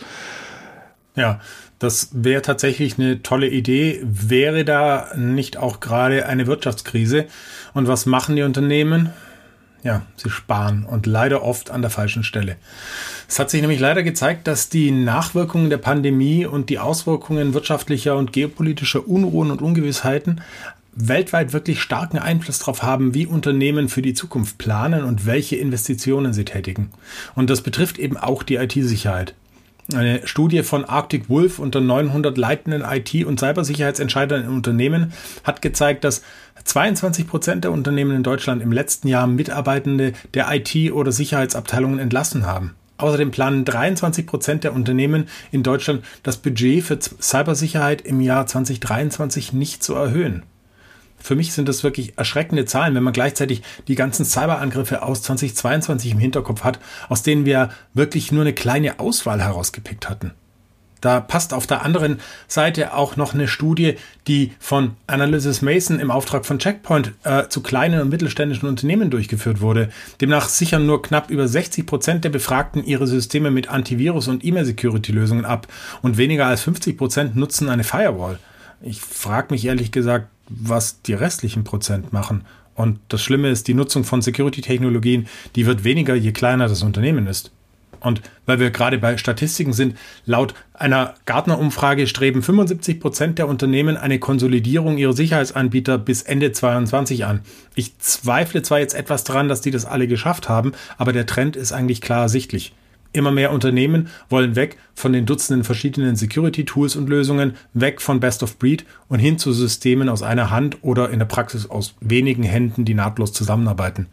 Ja, das wäre tatsächlich eine tolle Idee. Wäre da nicht auch gerade eine Wirtschaftskrise? Und was machen die Unternehmen? Ja, sie sparen und leider oft an der falschen Stelle. Es hat sich nämlich leider gezeigt, dass die Nachwirkungen der Pandemie und die Auswirkungen wirtschaftlicher und geopolitischer Unruhen und Ungewissheiten weltweit wirklich starken Einfluss darauf haben, wie Unternehmen für die Zukunft planen und welche Investitionen sie tätigen. Und das betrifft eben auch die IT-Sicherheit. Eine Studie von Arctic Wolf unter 900 leitenden IT- und Cybersicherheitsentscheidern in Unternehmen hat gezeigt, dass 22 Prozent der Unternehmen in Deutschland im letzten Jahr Mitarbeitende der IT- oder Sicherheitsabteilungen entlassen haben. Außerdem planen 23 Prozent der Unternehmen in Deutschland das Budget für Cybersicherheit im Jahr 2023 nicht zu erhöhen. Für mich sind das wirklich erschreckende Zahlen, wenn man gleichzeitig die ganzen Cyberangriffe aus 2022 im Hinterkopf hat, aus denen wir wirklich nur eine kleine Auswahl herausgepickt hatten. Da passt auf der anderen Seite auch noch eine Studie, die von Analysis Mason im Auftrag von Checkpoint äh, zu kleinen und mittelständischen Unternehmen durchgeführt wurde. Demnach sichern nur knapp über 60 Prozent der Befragten ihre Systeme mit Antivirus- und E-Mail-Security-Lösungen ab und weniger als 50 Prozent nutzen eine Firewall. Ich frage mich ehrlich gesagt, was die restlichen Prozent machen. Und das Schlimme ist, die Nutzung von Security-Technologien, die wird weniger, je kleiner das Unternehmen ist. Und weil wir gerade bei Statistiken sind, laut einer Gartner-Umfrage streben 75 Prozent der Unternehmen eine Konsolidierung ihrer Sicherheitsanbieter bis Ende 2022 an. Ich zweifle zwar jetzt etwas daran, dass die das alle geschafft haben, aber der Trend ist eigentlich klar ersichtlich. Immer mehr Unternehmen wollen weg von den Dutzenden verschiedenen Security-Tools und Lösungen, weg von Best of Breed und hin zu Systemen aus einer Hand oder in der Praxis aus wenigen Händen, die nahtlos zusammenarbeiten.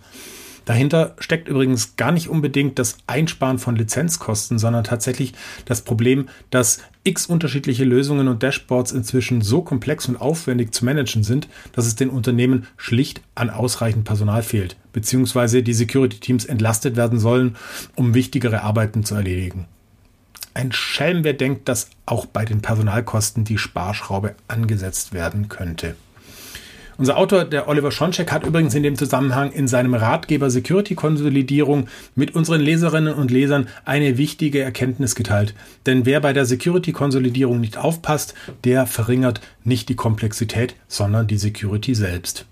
Dahinter steckt übrigens gar nicht unbedingt das Einsparen von Lizenzkosten, sondern tatsächlich das Problem, dass x unterschiedliche Lösungen und Dashboards inzwischen so komplex und aufwendig zu managen sind, dass es den Unternehmen schlicht an ausreichend Personal fehlt, beziehungsweise die Security-Teams entlastet werden sollen, um wichtigere Arbeiten zu erledigen. Ein Schelm, wer denkt, dass auch bei den Personalkosten die Sparschraube angesetzt werden könnte. Unser Autor, der Oliver Schoncheck, hat übrigens in dem Zusammenhang in seinem Ratgeber Security Konsolidierung mit unseren Leserinnen und Lesern eine wichtige Erkenntnis geteilt. Denn wer bei der Security Konsolidierung nicht aufpasst, der verringert nicht die Komplexität, sondern die Security selbst.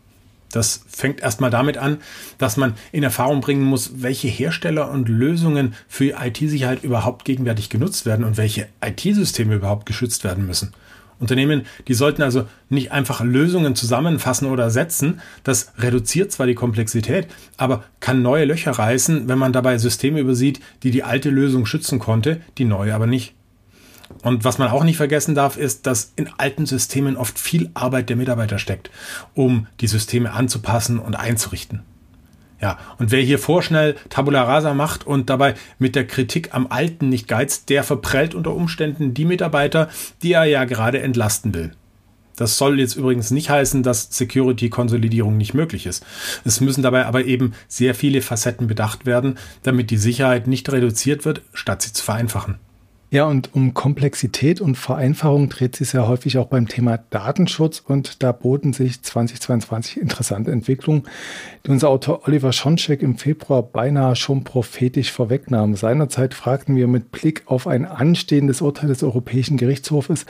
Das fängt erstmal damit an, dass man in Erfahrung bringen muss, welche Hersteller und Lösungen für IT-Sicherheit überhaupt gegenwärtig genutzt werden und welche IT-Systeme überhaupt geschützt werden müssen. Unternehmen, die sollten also nicht einfach Lösungen zusammenfassen oder setzen. Das reduziert zwar die Komplexität, aber kann neue Löcher reißen, wenn man dabei Systeme übersieht, die die alte Lösung schützen konnte, die neue aber nicht. Und was man auch nicht vergessen darf, ist, dass in alten Systemen oft viel Arbeit der Mitarbeiter steckt, um die Systeme anzupassen und einzurichten. Ja, und wer hier vorschnell Tabula Rasa macht und dabei mit der Kritik am Alten nicht geizt, der verprellt unter Umständen die Mitarbeiter, die er ja gerade entlasten will. Das soll jetzt übrigens nicht heißen, dass Security-Konsolidierung nicht möglich ist. Es müssen dabei aber eben sehr viele Facetten bedacht werden, damit die Sicherheit nicht reduziert wird, statt sie zu vereinfachen. Ja, und um Komplexität und Vereinfachung dreht sich ja häufig auch beim Thema Datenschutz und da boten sich 2022 interessante Entwicklungen, die unser Autor Oliver Schoncheck im Februar beinahe schon prophetisch vorwegnahm. Seinerzeit fragten wir mit Blick auf ein anstehendes Urteil des Europäischen Gerichtshofes,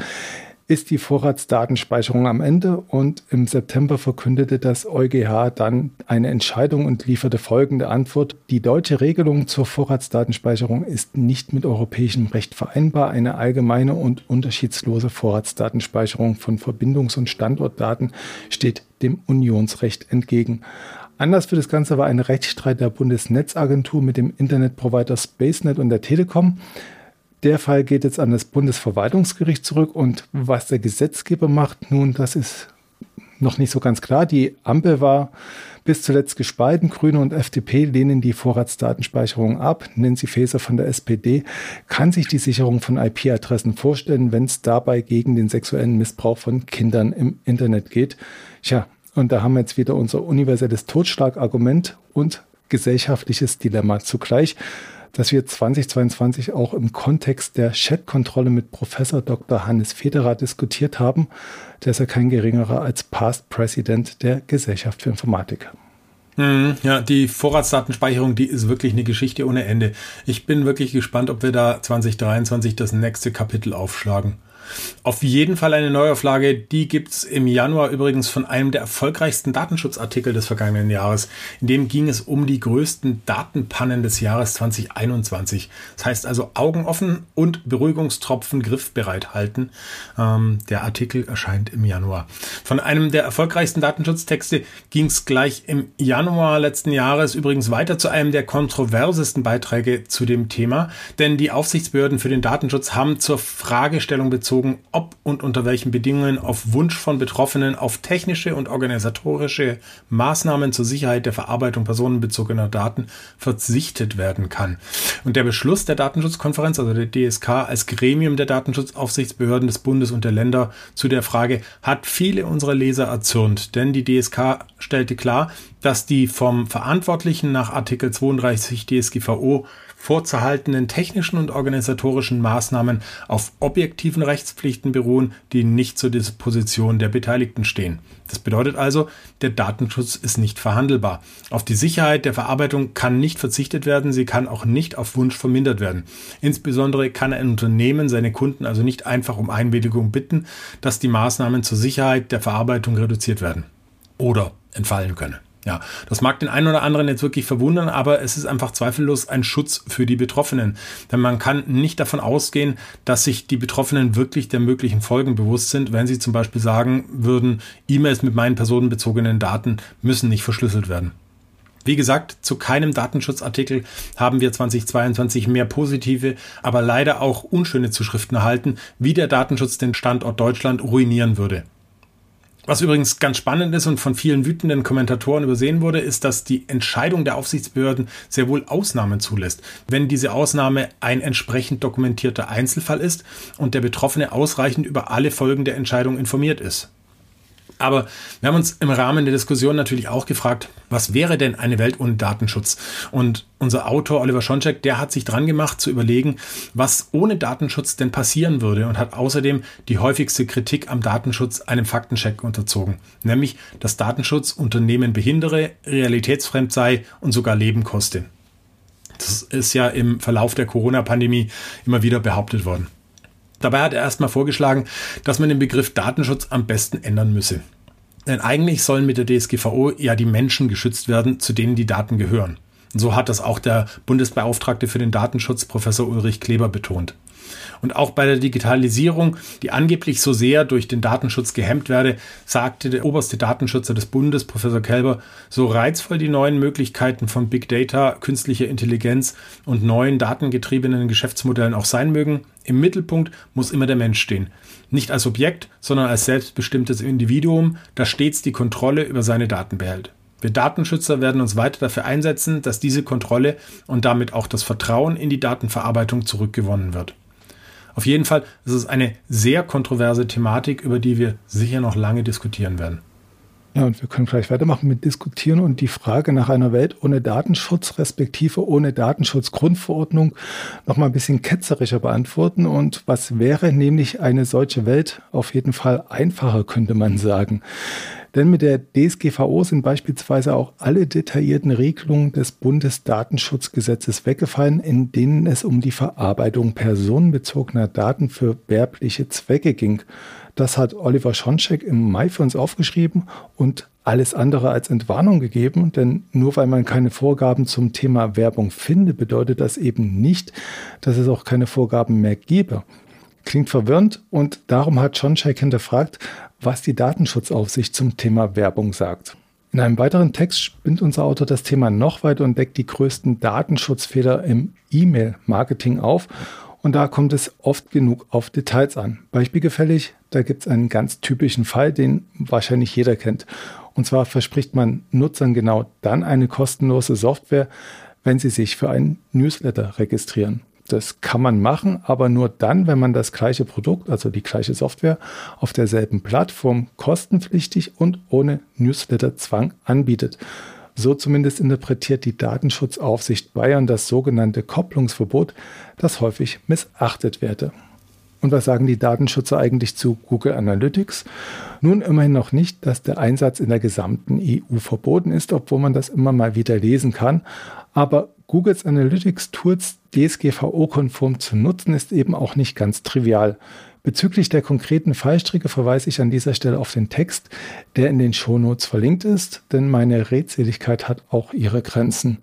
ist die Vorratsdatenspeicherung am Ende und im September verkündete das EuGH dann eine Entscheidung und lieferte folgende Antwort. Die deutsche Regelung zur Vorratsdatenspeicherung ist nicht mit europäischem Recht vereinbar. Eine allgemeine und unterschiedslose Vorratsdatenspeicherung von Verbindungs- und Standortdaten steht dem Unionsrecht entgegen. Anders für das Ganze war ein Rechtsstreit der Bundesnetzagentur mit dem Internetprovider SpaceNet und der Telekom. Der Fall geht jetzt an das Bundesverwaltungsgericht zurück und was der Gesetzgeber macht, nun, das ist noch nicht so ganz klar. Die Ampel war bis zuletzt gespalten. Grüne und FDP lehnen die Vorratsdatenspeicherung ab. Nancy Faeser von der SPD kann sich die Sicherung von IP-Adressen vorstellen, wenn es dabei gegen den sexuellen Missbrauch von Kindern im Internet geht. Tja, und da haben wir jetzt wieder unser universelles Totschlagargument und gesellschaftliches Dilemma zugleich das wir 2022 auch im Kontext der Chat-Kontrolle mit Professor Dr. Hannes Federer diskutiert haben. Der ist ja kein geringerer als Past President der Gesellschaft für Informatik. Hm, ja, die Vorratsdatenspeicherung, die ist wirklich eine Geschichte ohne Ende. Ich bin wirklich gespannt, ob wir da 2023 das nächste Kapitel aufschlagen. Auf jeden Fall eine Neuauflage. Die gibt's im Januar übrigens von einem der erfolgreichsten Datenschutzartikel des vergangenen Jahres. In dem ging es um die größten Datenpannen des Jahres 2021. Das heißt also Augen offen und Beruhigungstropfen griffbereit halten. Ähm, der Artikel erscheint im Januar. Von einem der erfolgreichsten Datenschutztexte ging's gleich im Januar letzten Jahres übrigens weiter zu einem der kontroversesten Beiträge zu dem Thema. Denn die Aufsichtsbehörden für den Datenschutz haben zur Fragestellung bezogen, bezogen, ob und unter welchen Bedingungen auf Wunsch von Betroffenen auf technische und organisatorische Maßnahmen zur Sicherheit der Verarbeitung personenbezogener Daten verzichtet werden kann. Und der Beschluss der Datenschutzkonferenz, also der DSK als Gremium der Datenschutzaufsichtsbehörden des Bundes und der Länder zu der Frage hat viele unserer Leser erzürnt, denn die DSK stellte klar, dass die vom Verantwortlichen nach Artikel 32 DSGVO vorzuhaltenden technischen und organisatorischen Maßnahmen auf objektiven Rechtspflichten beruhen, die nicht zur Disposition der Beteiligten stehen. Das bedeutet also, der Datenschutz ist nicht verhandelbar. Auf die Sicherheit der Verarbeitung kann nicht verzichtet werden, sie kann auch nicht auf Wunsch vermindert werden. Insbesondere kann ein Unternehmen seine Kunden also nicht einfach um Einwilligung bitten, dass die Maßnahmen zur Sicherheit der Verarbeitung reduziert werden oder entfallen können. Ja, das mag den einen oder anderen jetzt wirklich verwundern, aber es ist einfach zweifellos ein Schutz für die Betroffenen. Denn man kann nicht davon ausgehen, dass sich die Betroffenen wirklich der möglichen Folgen bewusst sind, wenn sie zum Beispiel sagen würden, E-Mails mit meinen personenbezogenen Daten müssen nicht verschlüsselt werden. Wie gesagt, zu keinem Datenschutzartikel haben wir 2022 mehr positive, aber leider auch unschöne Zuschriften erhalten, wie der Datenschutz den Standort Deutschland ruinieren würde. Was übrigens ganz spannend ist und von vielen wütenden Kommentatoren übersehen wurde, ist, dass die Entscheidung der Aufsichtsbehörden sehr wohl Ausnahmen zulässt. Wenn diese Ausnahme ein entsprechend dokumentierter Einzelfall ist und der Betroffene ausreichend über alle Folgen der Entscheidung informiert ist. Aber wir haben uns im Rahmen der Diskussion natürlich auch gefragt, was wäre denn eine Welt ohne Datenschutz? Und unser Autor Oliver Schoncheck, der hat sich dran gemacht zu überlegen, was ohne Datenschutz denn passieren würde und hat außerdem die häufigste Kritik am Datenschutz einem Faktencheck unterzogen, nämlich, dass Datenschutz Unternehmen behindere, realitätsfremd sei und sogar Leben koste. Das ist ja im Verlauf der Corona-Pandemie immer wieder behauptet worden. Dabei hat er erstmal vorgeschlagen, dass man den Begriff Datenschutz am besten ändern müsse. Denn eigentlich sollen mit der DSGVO ja die Menschen geschützt werden, zu denen die Daten gehören. So hat das auch der Bundesbeauftragte für den Datenschutz, Professor Ulrich Kleber, betont. Und auch bei der Digitalisierung, die angeblich so sehr durch den Datenschutz gehemmt werde, sagte der oberste Datenschützer des Bundes, Professor Kelber, so reizvoll die neuen Möglichkeiten von Big Data, künstlicher Intelligenz und neuen datengetriebenen Geschäftsmodellen auch sein mögen, im Mittelpunkt muss immer der Mensch stehen. Nicht als Objekt, sondern als selbstbestimmtes Individuum, das stets die Kontrolle über seine Daten behält. Wir Datenschützer werden uns weiter dafür einsetzen, dass diese Kontrolle und damit auch das Vertrauen in die Datenverarbeitung zurückgewonnen wird. Auf jeden Fall ist es eine sehr kontroverse Thematik, über die wir sicher noch lange diskutieren werden. Ja, und wir können gleich weitermachen mit Diskutieren und die Frage nach einer Welt ohne Datenschutz, respektive ohne Datenschutzgrundverordnung, noch mal ein bisschen ketzerischer beantworten. Und was wäre nämlich eine solche Welt? Auf jeden Fall einfacher, könnte man sagen. Denn mit der DSGVO sind beispielsweise auch alle detaillierten Regelungen des Bundesdatenschutzgesetzes weggefallen, in denen es um die Verarbeitung personenbezogener Daten für werbliche Zwecke ging. Das hat Oliver Schoncheck im Mai für uns aufgeschrieben und alles andere als Entwarnung gegeben, denn nur weil man keine Vorgaben zum Thema Werbung findet, bedeutet das eben nicht, dass es auch keine Vorgaben mehr gäbe. Klingt verwirrend und darum hat Schoncheck hinterfragt, was die Datenschutzaufsicht zum Thema Werbung sagt. In einem weiteren Text spinnt unser Autor das Thema noch weiter und deckt die größten Datenschutzfehler im E-Mail-Marketing auf. Und da kommt es oft genug auf Details an. Beispielgefällig, da gibt es einen ganz typischen Fall, den wahrscheinlich jeder kennt. Und zwar verspricht man Nutzern genau dann eine kostenlose Software, wenn sie sich für einen Newsletter registrieren. Das kann man machen, aber nur dann, wenn man das gleiche Produkt, also die gleiche Software, auf derselben Plattform kostenpflichtig und ohne Newsletter-Zwang anbietet. So zumindest interpretiert die Datenschutzaufsicht Bayern das sogenannte Kopplungsverbot, das häufig missachtet werde. Und was sagen die Datenschützer eigentlich zu Google Analytics? Nun immerhin noch nicht, dass der Einsatz in der gesamten EU verboten ist, obwohl man das immer mal wieder lesen kann. Aber Googles Analytics Tools DSGVO-konform zu nutzen, ist eben auch nicht ganz trivial. Bezüglich der konkreten Fallstricke verweise ich an dieser Stelle auf den Text, der in den Shownotes verlinkt ist, denn meine Redseligkeit hat auch ihre Grenzen.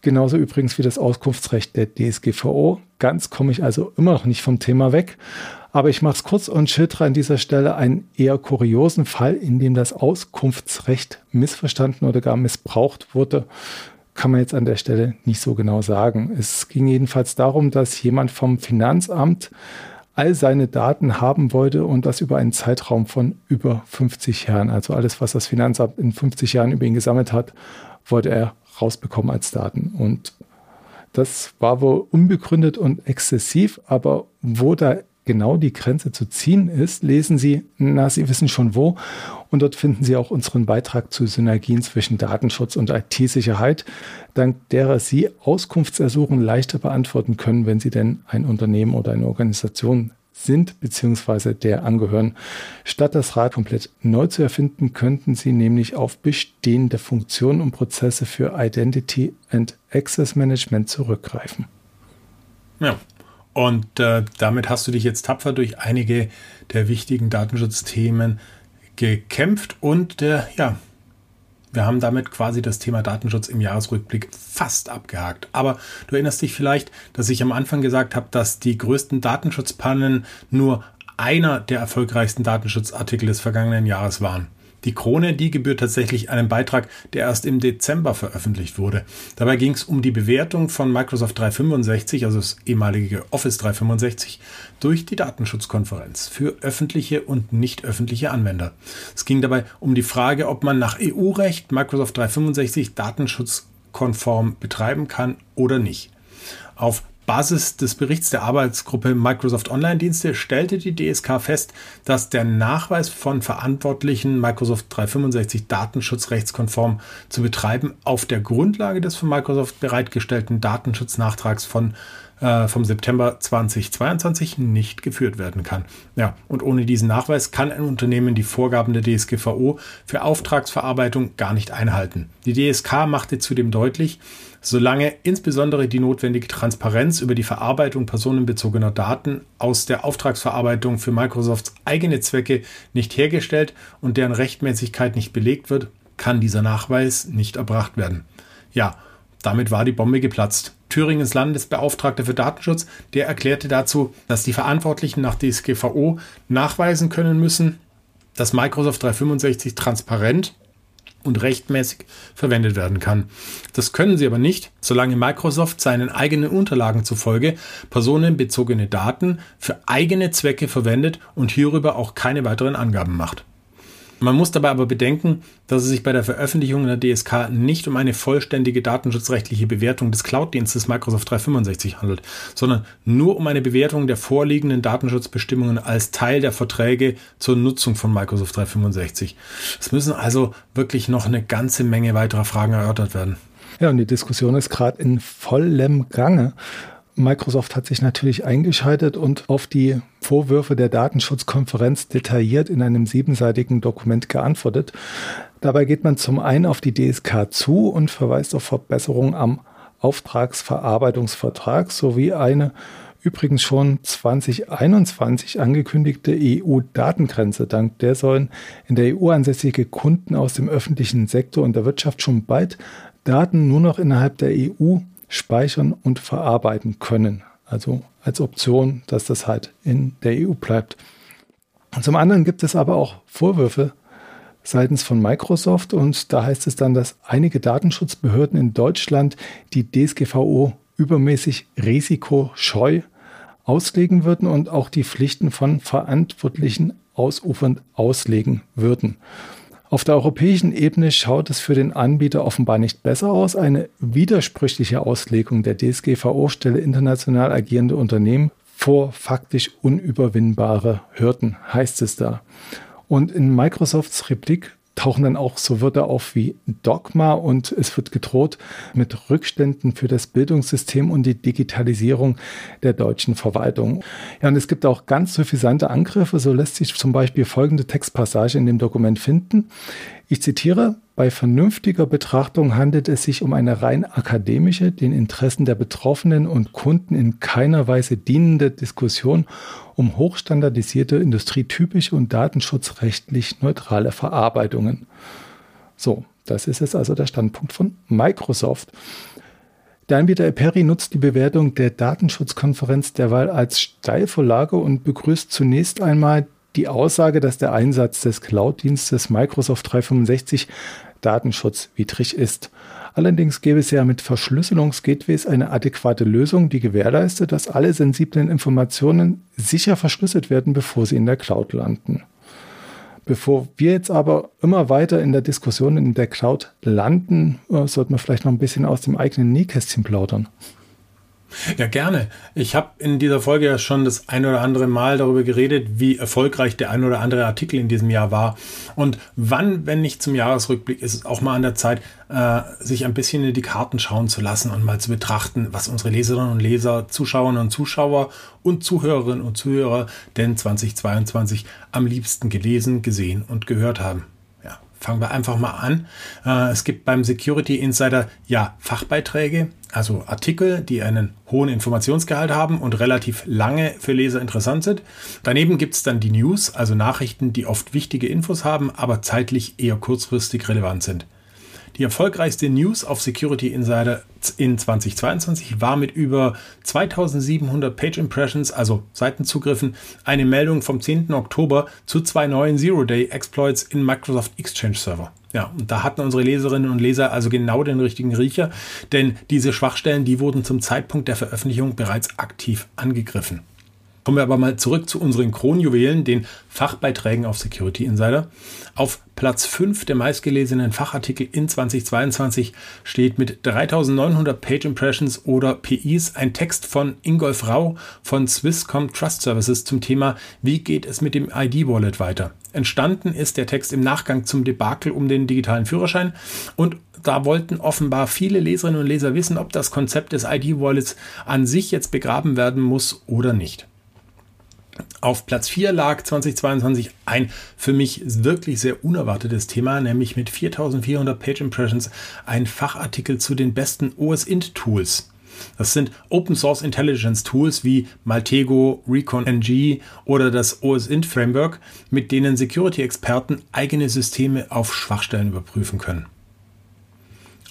Genauso übrigens wie das Auskunftsrecht der DSGVO. Ganz komme ich also immer noch nicht vom Thema weg. Aber ich mache es kurz und schildere an dieser Stelle einen eher kuriosen Fall, in dem das Auskunftsrecht missverstanden oder gar missbraucht wurde kann man jetzt an der Stelle nicht so genau sagen. Es ging jedenfalls darum, dass jemand vom Finanzamt all seine Daten haben wollte und das über einen Zeitraum von über 50 Jahren. Also alles, was das Finanzamt in 50 Jahren über ihn gesammelt hat, wollte er rausbekommen als Daten. Und das war wohl unbegründet und exzessiv, aber wo da genau die Grenze zu ziehen ist, lesen Sie, na, Sie wissen schon wo. Und dort finden Sie auch unseren Beitrag zu Synergien zwischen Datenschutz und IT-Sicherheit, dank derer Sie Auskunftsersuchen leichter beantworten können, wenn Sie denn ein Unternehmen oder eine Organisation sind bzw. der angehören. Statt das Rad komplett neu zu erfinden, könnten Sie nämlich auf bestehende Funktionen und Prozesse für Identity and Access Management zurückgreifen. Ja, und äh, damit hast du dich jetzt tapfer durch einige der wichtigen Datenschutzthemen gekämpft und äh, ja, wir haben damit quasi das Thema Datenschutz im Jahresrückblick fast abgehakt. Aber du erinnerst dich vielleicht, dass ich am Anfang gesagt habe, dass die größten Datenschutzpannen nur einer der erfolgreichsten Datenschutzartikel des vergangenen Jahres waren. Die Krone, die gebührt tatsächlich einem Beitrag, der erst im Dezember veröffentlicht wurde. Dabei ging es um die Bewertung von Microsoft 365, also das ehemalige Office 365, durch die Datenschutzkonferenz für öffentliche und nicht öffentliche Anwender. Es ging dabei um die Frage, ob man nach EU-Recht Microsoft 365 datenschutzkonform betreiben kann oder nicht. Auf Basis des Berichts der Arbeitsgruppe Microsoft Online-Dienste stellte die DSK fest, dass der Nachweis von Verantwortlichen, Microsoft 365 datenschutzrechtskonform zu betreiben, auf der Grundlage des von Microsoft bereitgestellten Datenschutznachtrags von äh, vom September 2022 nicht geführt werden kann. Ja, und ohne diesen Nachweis kann ein Unternehmen die Vorgaben der DSGVO für Auftragsverarbeitung gar nicht einhalten. Die DSK machte zudem deutlich, solange insbesondere die notwendige Transparenz über die Verarbeitung personenbezogener Daten aus der Auftragsverarbeitung für Microsofts eigene Zwecke nicht hergestellt und deren Rechtmäßigkeit nicht belegt wird, kann dieser Nachweis nicht erbracht werden. Ja, damit war die Bombe geplatzt. Thüringens Landesbeauftragter für Datenschutz, der erklärte dazu, dass die Verantwortlichen nach DSGVO nachweisen können müssen, dass Microsoft 365 transparent und rechtmäßig verwendet werden kann. Das können sie aber nicht, solange Microsoft seinen eigenen Unterlagen zufolge personenbezogene Daten für eigene Zwecke verwendet und hierüber auch keine weiteren Angaben macht. Man muss dabei aber bedenken, dass es sich bei der Veröffentlichung der DSK nicht um eine vollständige datenschutzrechtliche Bewertung des Cloud-Dienstes Microsoft 365 handelt, sondern nur um eine Bewertung der vorliegenden Datenschutzbestimmungen als Teil der Verträge zur Nutzung von Microsoft 365. Es müssen also wirklich noch eine ganze Menge weiterer Fragen erörtert werden. Ja, und die Diskussion ist gerade in vollem Gange. Microsoft hat sich natürlich eingeschaltet und auf die Vorwürfe der Datenschutzkonferenz detailliert in einem siebenseitigen Dokument geantwortet. Dabei geht man zum einen auf die DSK zu und verweist auf Verbesserungen am Auftragsverarbeitungsvertrag sowie eine übrigens schon 2021 angekündigte EU-Datengrenze. Dank der sollen in der EU ansässige Kunden aus dem öffentlichen Sektor und der Wirtschaft schon bald Daten nur noch innerhalb der EU speichern und verarbeiten können. Also als Option, dass das halt in der EU bleibt. Und zum anderen gibt es aber auch Vorwürfe seitens von Microsoft und da heißt es dann, dass einige Datenschutzbehörden in Deutschland die DSGVO übermäßig risikoscheu auslegen würden und auch die Pflichten von Verantwortlichen ausufernd auslegen würden. Auf der europäischen Ebene schaut es für den Anbieter offenbar nicht besser aus. Eine widersprüchliche Auslegung der DSGVO stelle international agierende Unternehmen vor faktisch unüberwindbare Hürden, heißt es da. Und in Microsofts Replik tauchen dann auch so Wörter auf wie Dogma und es wird gedroht mit Rückständen für das Bildungssystem und die Digitalisierung der deutschen Verwaltung. Ja, und es gibt auch ganz suffisante Angriffe. So lässt sich zum Beispiel folgende Textpassage in dem Dokument finden. Ich zitiere, bei vernünftiger Betrachtung handelt es sich um eine rein akademische, den Interessen der Betroffenen und Kunden in keiner Weise dienende Diskussion um hochstandardisierte, industrietypische und datenschutzrechtlich neutrale Verarbeitungen. So, das ist jetzt also der Standpunkt von Microsoft. Der Anbieter Eperi nutzt die Bewertung der Datenschutzkonferenz derweil als Steilvorlage und begrüßt zunächst einmal die Aussage, dass der Einsatz des Cloud-Dienstes Microsoft 365 datenschutzwidrig ist. Allerdings gäbe es ja mit Verschlüsselungsgateways eine adäquate Lösung, die gewährleistet, dass alle sensiblen Informationen sicher verschlüsselt werden, bevor sie in der Cloud landen. Bevor wir jetzt aber immer weiter in der Diskussion in der Cloud landen, äh, sollten wir vielleicht noch ein bisschen aus dem eigenen Nähkästchen plaudern. Ja, gerne. Ich habe in dieser Folge ja schon das ein oder andere Mal darüber geredet, wie erfolgreich der ein oder andere Artikel in diesem Jahr war. Und wann, wenn nicht zum Jahresrückblick, ist es auch mal an der Zeit, äh, sich ein bisschen in die Karten schauen zu lassen und mal zu betrachten, was unsere Leserinnen und Leser, Zuschauerinnen und Zuschauer und Zuhörerinnen und Zuhörer denn 2022 am liebsten gelesen, gesehen und gehört haben. Fangen wir einfach mal an. Äh, es gibt beim Security Insider ja Fachbeiträge, also Artikel, die einen hohen Informationsgehalt haben und relativ lange für Leser interessant sind. Daneben gibt es dann die News, also Nachrichten, die oft wichtige Infos haben, aber zeitlich eher kurzfristig relevant sind. Die erfolgreichste News auf Security Insider in 2022 war mit über 2700 Page Impressions, also Seitenzugriffen, eine Meldung vom 10. Oktober zu zwei neuen Zero-Day-Exploits in Microsoft Exchange Server. Ja, und da hatten unsere Leserinnen und Leser also genau den richtigen Riecher, denn diese Schwachstellen, die wurden zum Zeitpunkt der Veröffentlichung bereits aktiv angegriffen. Kommen wir aber mal zurück zu unseren Kronjuwelen, den Fachbeiträgen auf Security Insider. Auf Platz 5 der meistgelesenen Fachartikel in 2022 steht mit 3900 Page Impressions oder PIs ein Text von Ingolf Rau von Swisscom Trust Services zum Thema Wie geht es mit dem ID-Wallet weiter? Entstanden ist der Text im Nachgang zum Debakel um den digitalen Führerschein und da wollten offenbar viele Leserinnen und Leser wissen, ob das Konzept des ID-Wallets an sich jetzt begraben werden muss oder nicht. Auf Platz 4 lag 2022 ein für mich wirklich sehr unerwartetes Thema, nämlich mit 4400 Page Impressions ein Fachartikel zu den besten OS-Int Tools. Das sind Open Source Intelligence Tools wie Maltego, Recon NG oder das OSINT Framework, mit denen Security-Experten eigene Systeme auf Schwachstellen überprüfen können.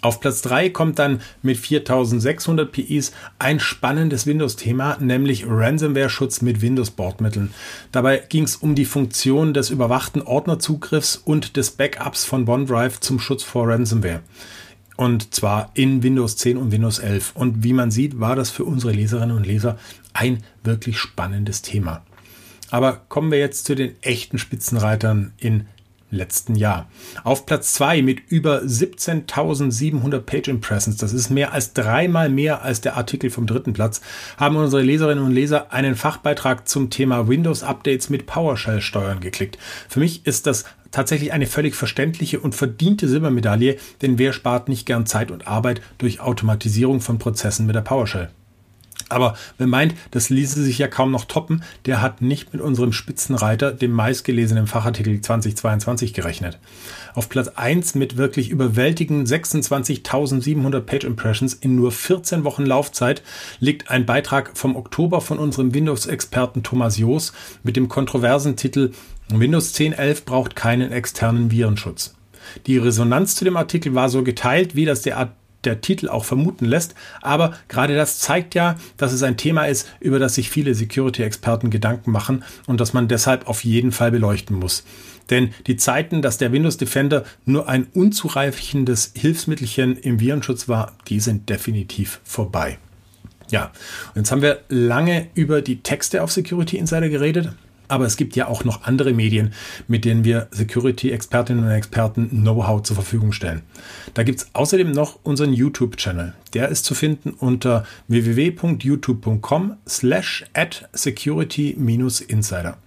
Auf Platz 3 kommt dann mit 4600 PIs ein spannendes Windows-Thema, nämlich Ransomware-Schutz mit Windows-Bordmitteln. Dabei ging es um die Funktion des überwachten Ordnerzugriffs und des Backups von OneDrive zum Schutz vor Ransomware. Und zwar in Windows 10 und Windows 11. Und wie man sieht, war das für unsere Leserinnen und Leser ein wirklich spannendes Thema. Aber kommen wir jetzt zu den echten Spitzenreitern in letzten Jahr. Auf Platz 2 mit über 17.700 Page Impressions, das ist mehr als dreimal mehr als der Artikel vom dritten Platz, haben unsere Leserinnen und Leser einen Fachbeitrag zum Thema Windows Updates mit PowerShell steuern geklickt. Für mich ist das tatsächlich eine völlig verständliche und verdiente Silbermedaille, denn wer spart nicht gern Zeit und Arbeit durch Automatisierung von Prozessen mit der PowerShell? Aber wer meint, das ließe sich ja kaum noch toppen, der hat nicht mit unserem Spitzenreiter, dem meistgelesenen Fachartikel 2022 gerechnet. Auf Platz 1 mit wirklich überwältigenden 26.700 Page Impressions in nur 14 Wochen Laufzeit liegt ein Beitrag vom Oktober von unserem Windows-Experten Thomas Joos mit dem kontroversen Titel Windows 10.11 braucht keinen externen Virenschutz. Die Resonanz zu dem Artikel war so geteilt, wie das der der Titel auch vermuten lässt. Aber gerade das zeigt ja, dass es ein Thema ist, über das sich viele Security-Experten Gedanken machen und das man deshalb auf jeden Fall beleuchten muss. Denn die Zeiten, dass der Windows Defender nur ein unzureichendes Hilfsmittelchen im Virenschutz war, die sind definitiv vorbei. Ja, und jetzt haben wir lange über die Texte auf Security Insider geredet. Aber es gibt ja auch noch andere Medien, mit denen wir Security-Expertinnen und Experten Know-how zur Verfügung stellen. Da gibt es außerdem noch unseren YouTube-Channel. Der ist zu finden unter www.youtube.com slash at security-insider.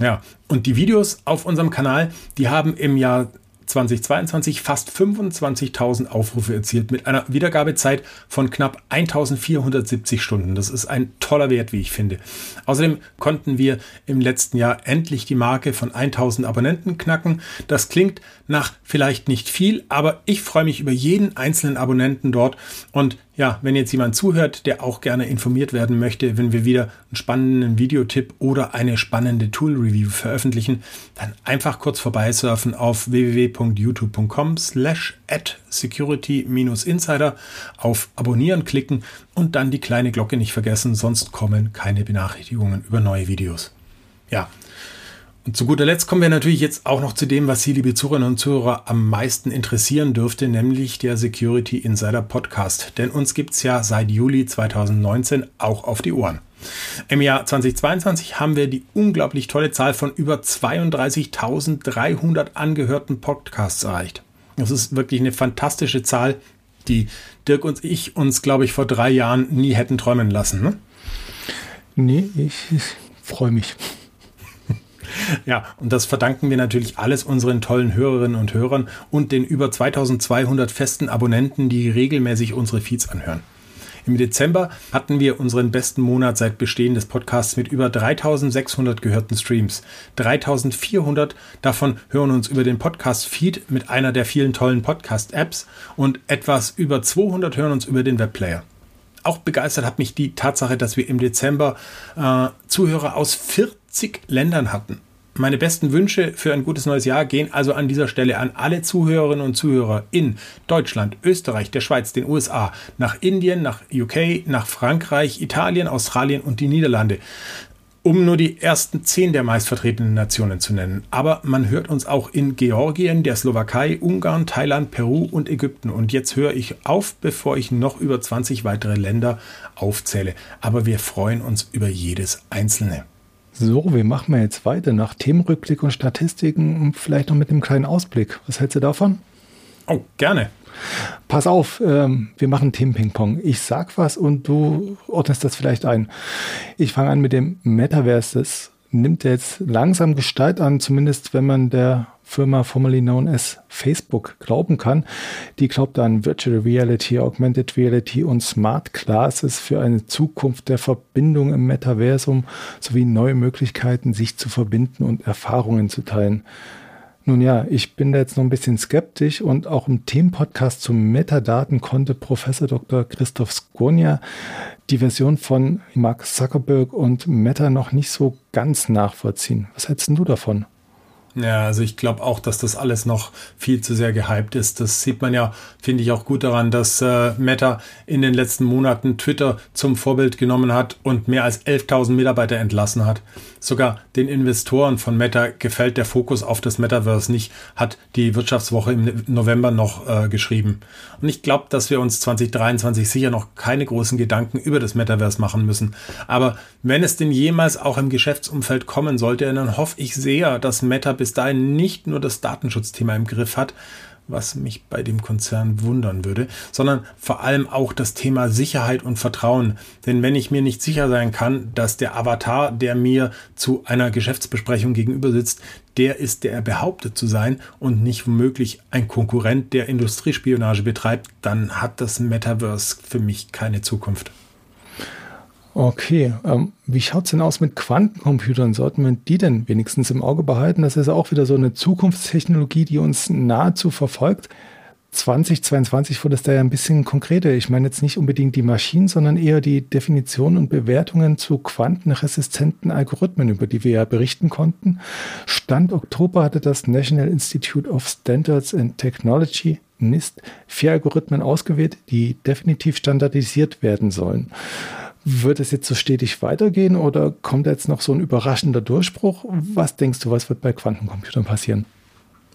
Ja, und die Videos auf unserem Kanal, die haben im Jahr 2022 fast 25.000 Aufrufe erzielt mit einer Wiedergabezeit von knapp 1.470 Stunden. Das ist ein toller Wert, wie ich finde. Außerdem konnten wir im letzten Jahr endlich die Marke von 1.000 Abonnenten knacken. Das klingt nach vielleicht nicht viel, aber ich freue mich über jeden einzelnen Abonnenten dort und ja, wenn jetzt jemand zuhört, der auch gerne informiert werden möchte, wenn wir wieder einen spannenden Videotipp oder eine spannende Tool-Review veröffentlichen, dann einfach kurz vorbeisurfen auf www.youtube.com slash at security-insider auf Abonnieren klicken und dann die kleine Glocke nicht vergessen, sonst kommen keine Benachrichtigungen über neue Videos. Ja, und zu guter Letzt kommen wir natürlich jetzt auch noch zu dem, was Sie, liebe Zuhörerinnen und Zuhörer, am meisten interessieren dürfte, nämlich der Security Insider Podcast. Denn uns gibt's ja seit Juli 2019 auch auf die Ohren. Im Jahr 2022 haben wir die unglaublich tolle Zahl von über 32.300 angehörten Podcasts erreicht. Das ist wirklich eine fantastische Zahl, die Dirk und ich uns, glaube ich, vor drei Jahren nie hätten träumen lassen. Ne? Nee, ich, ich freue mich. Ja, und das verdanken wir natürlich alles unseren tollen Hörerinnen und Hörern und den über 2200 festen Abonnenten, die regelmäßig unsere Feeds anhören. Im Dezember hatten wir unseren besten Monat seit Bestehen des Podcasts mit über 3600 gehörten Streams. 3400 davon hören uns über den Podcast-Feed mit einer der vielen tollen Podcast-Apps und etwas über 200 hören uns über den Webplayer. Auch begeistert hat mich die Tatsache, dass wir im Dezember äh, Zuhörer aus 40 Ländern hatten. Meine besten Wünsche für ein gutes neues Jahr gehen also an dieser Stelle an alle Zuhörerinnen und Zuhörer in Deutschland, Österreich, der Schweiz, den USA, nach Indien, nach UK, nach Frankreich, Italien, Australien und die Niederlande. Um nur die ersten zehn der meistvertretenen Nationen zu nennen. Aber man hört uns auch in Georgien, der Slowakei, Ungarn, Thailand, Peru und Ägypten. Und jetzt höre ich auf, bevor ich noch über 20 weitere Länder aufzähle. Aber wir freuen uns über jedes einzelne. So, wie machen wir jetzt weiter? Nach Themenrückblick und Statistiken und vielleicht noch mit einem kleinen Ausblick. Was hältst du davon? Oh, gerne. Pass auf, ähm, wir machen Themen-Ping-Pong. Ich sag was und du ordnest das vielleicht ein. Ich fange an mit dem Metaverse. Das nimmt jetzt langsam Gestalt an, zumindest wenn man der Firma formerly known as Facebook glauben kann. Die glaubt an Virtual Reality, Augmented Reality und Smart Classes für eine Zukunft der Verbindung im Metaversum sowie neue Möglichkeiten, sich zu verbinden und Erfahrungen zu teilen. Nun ja, ich bin da jetzt noch ein bisschen skeptisch und auch im Themenpodcast zu Metadaten konnte Professor Dr. Christoph Skonja die Version von Mark Zuckerberg und Meta noch nicht so ganz nachvollziehen. Was hältst du davon? Ja, also ich glaube auch, dass das alles noch viel zu sehr gehypt ist. Das sieht man ja, finde ich auch gut daran, dass äh, Meta in den letzten Monaten Twitter zum Vorbild genommen hat und mehr als 11.000 Mitarbeiter entlassen hat. Sogar den Investoren von Meta gefällt der Fokus auf das Metaverse nicht, hat die Wirtschaftswoche im November noch äh, geschrieben. Und ich glaube, dass wir uns 2023 sicher noch keine großen Gedanken über das Metaverse machen müssen. Aber wenn es denn jemals auch im Geschäftsumfeld kommen sollte, dann hoffe ich sehr, dass Meta bis dahin nicht nur das Datenschutzthema im Griff hat, was mich bei dem Konzern wundern würde, sondern vor allem auch das Thema Sicherheit und Vertrauen. Denn wenn ich mir nicht sicher sein kann, dass der Avatar, der mir zu einer Geschäftsbesprechung gegenüber sitzt, der ist, der er behauptet zu sein und nicht womöglich ein Konkurrent, der Industriespionage betreibt, dann hat das Metaverse für mich keine Zukunft. Okay, ähm, wie schaut es denn aus mit Quantencomputern? Sollten wir die denn wenigstens im Auge behalten? Das ist auch wieder so eine Zukunftstechnologie, die uns nahezu verfolgt. 2022 wurde es da ja ein bisschen konkreter. Ich meine jetzt nicht unbedingt die Maschinen, sondern eher die Definition und Bewertungen zu quantenresistenten Algorithmen, über die wir ja berichten konnten. Stand Oktober hatte das National Institute of Standards and Technology NIST vier Algorithmen ausgewählt, die definitiv standardisiert werden sollen. Wird es jetzt so stetig weitergehen oder kommt jetzt noch so ein überraschender Durchbruch? Was denkst du, was wird bei Quantencomputern passieren?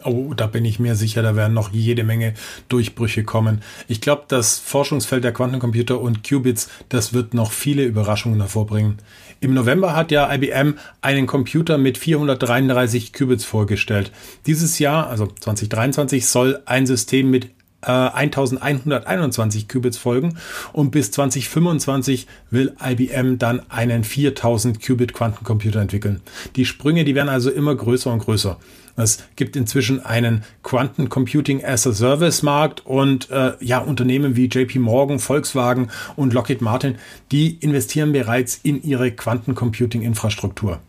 Oh, da bin ich mir sicher, da werden noch jede Menge Durchbrüche kommen. Ich glaube, das Forschungsfeld der Quantencomputer und Qubits, das wird noch viele Überraschungen hervorbringen. Im November hat ja IBM einen Computer mit 433 Qubits vorgestellt. Dieses Jahr, also 2023, soll ein System mit äh, 1121 Qubits folgen und bis 2025 will IBM dann einen 4000 Qubit Quantencomputer entwickeln. Die Sprünge, die werden also immer größer und größer. Es gibt inzwischen einen Quantum Computing as a Service Markt und äh, ja, Unternehmen wie JP Morgan, Volkswagen und Lockheed Martin, die investieren bereits in ihre Quantum Computing Infrastruktur.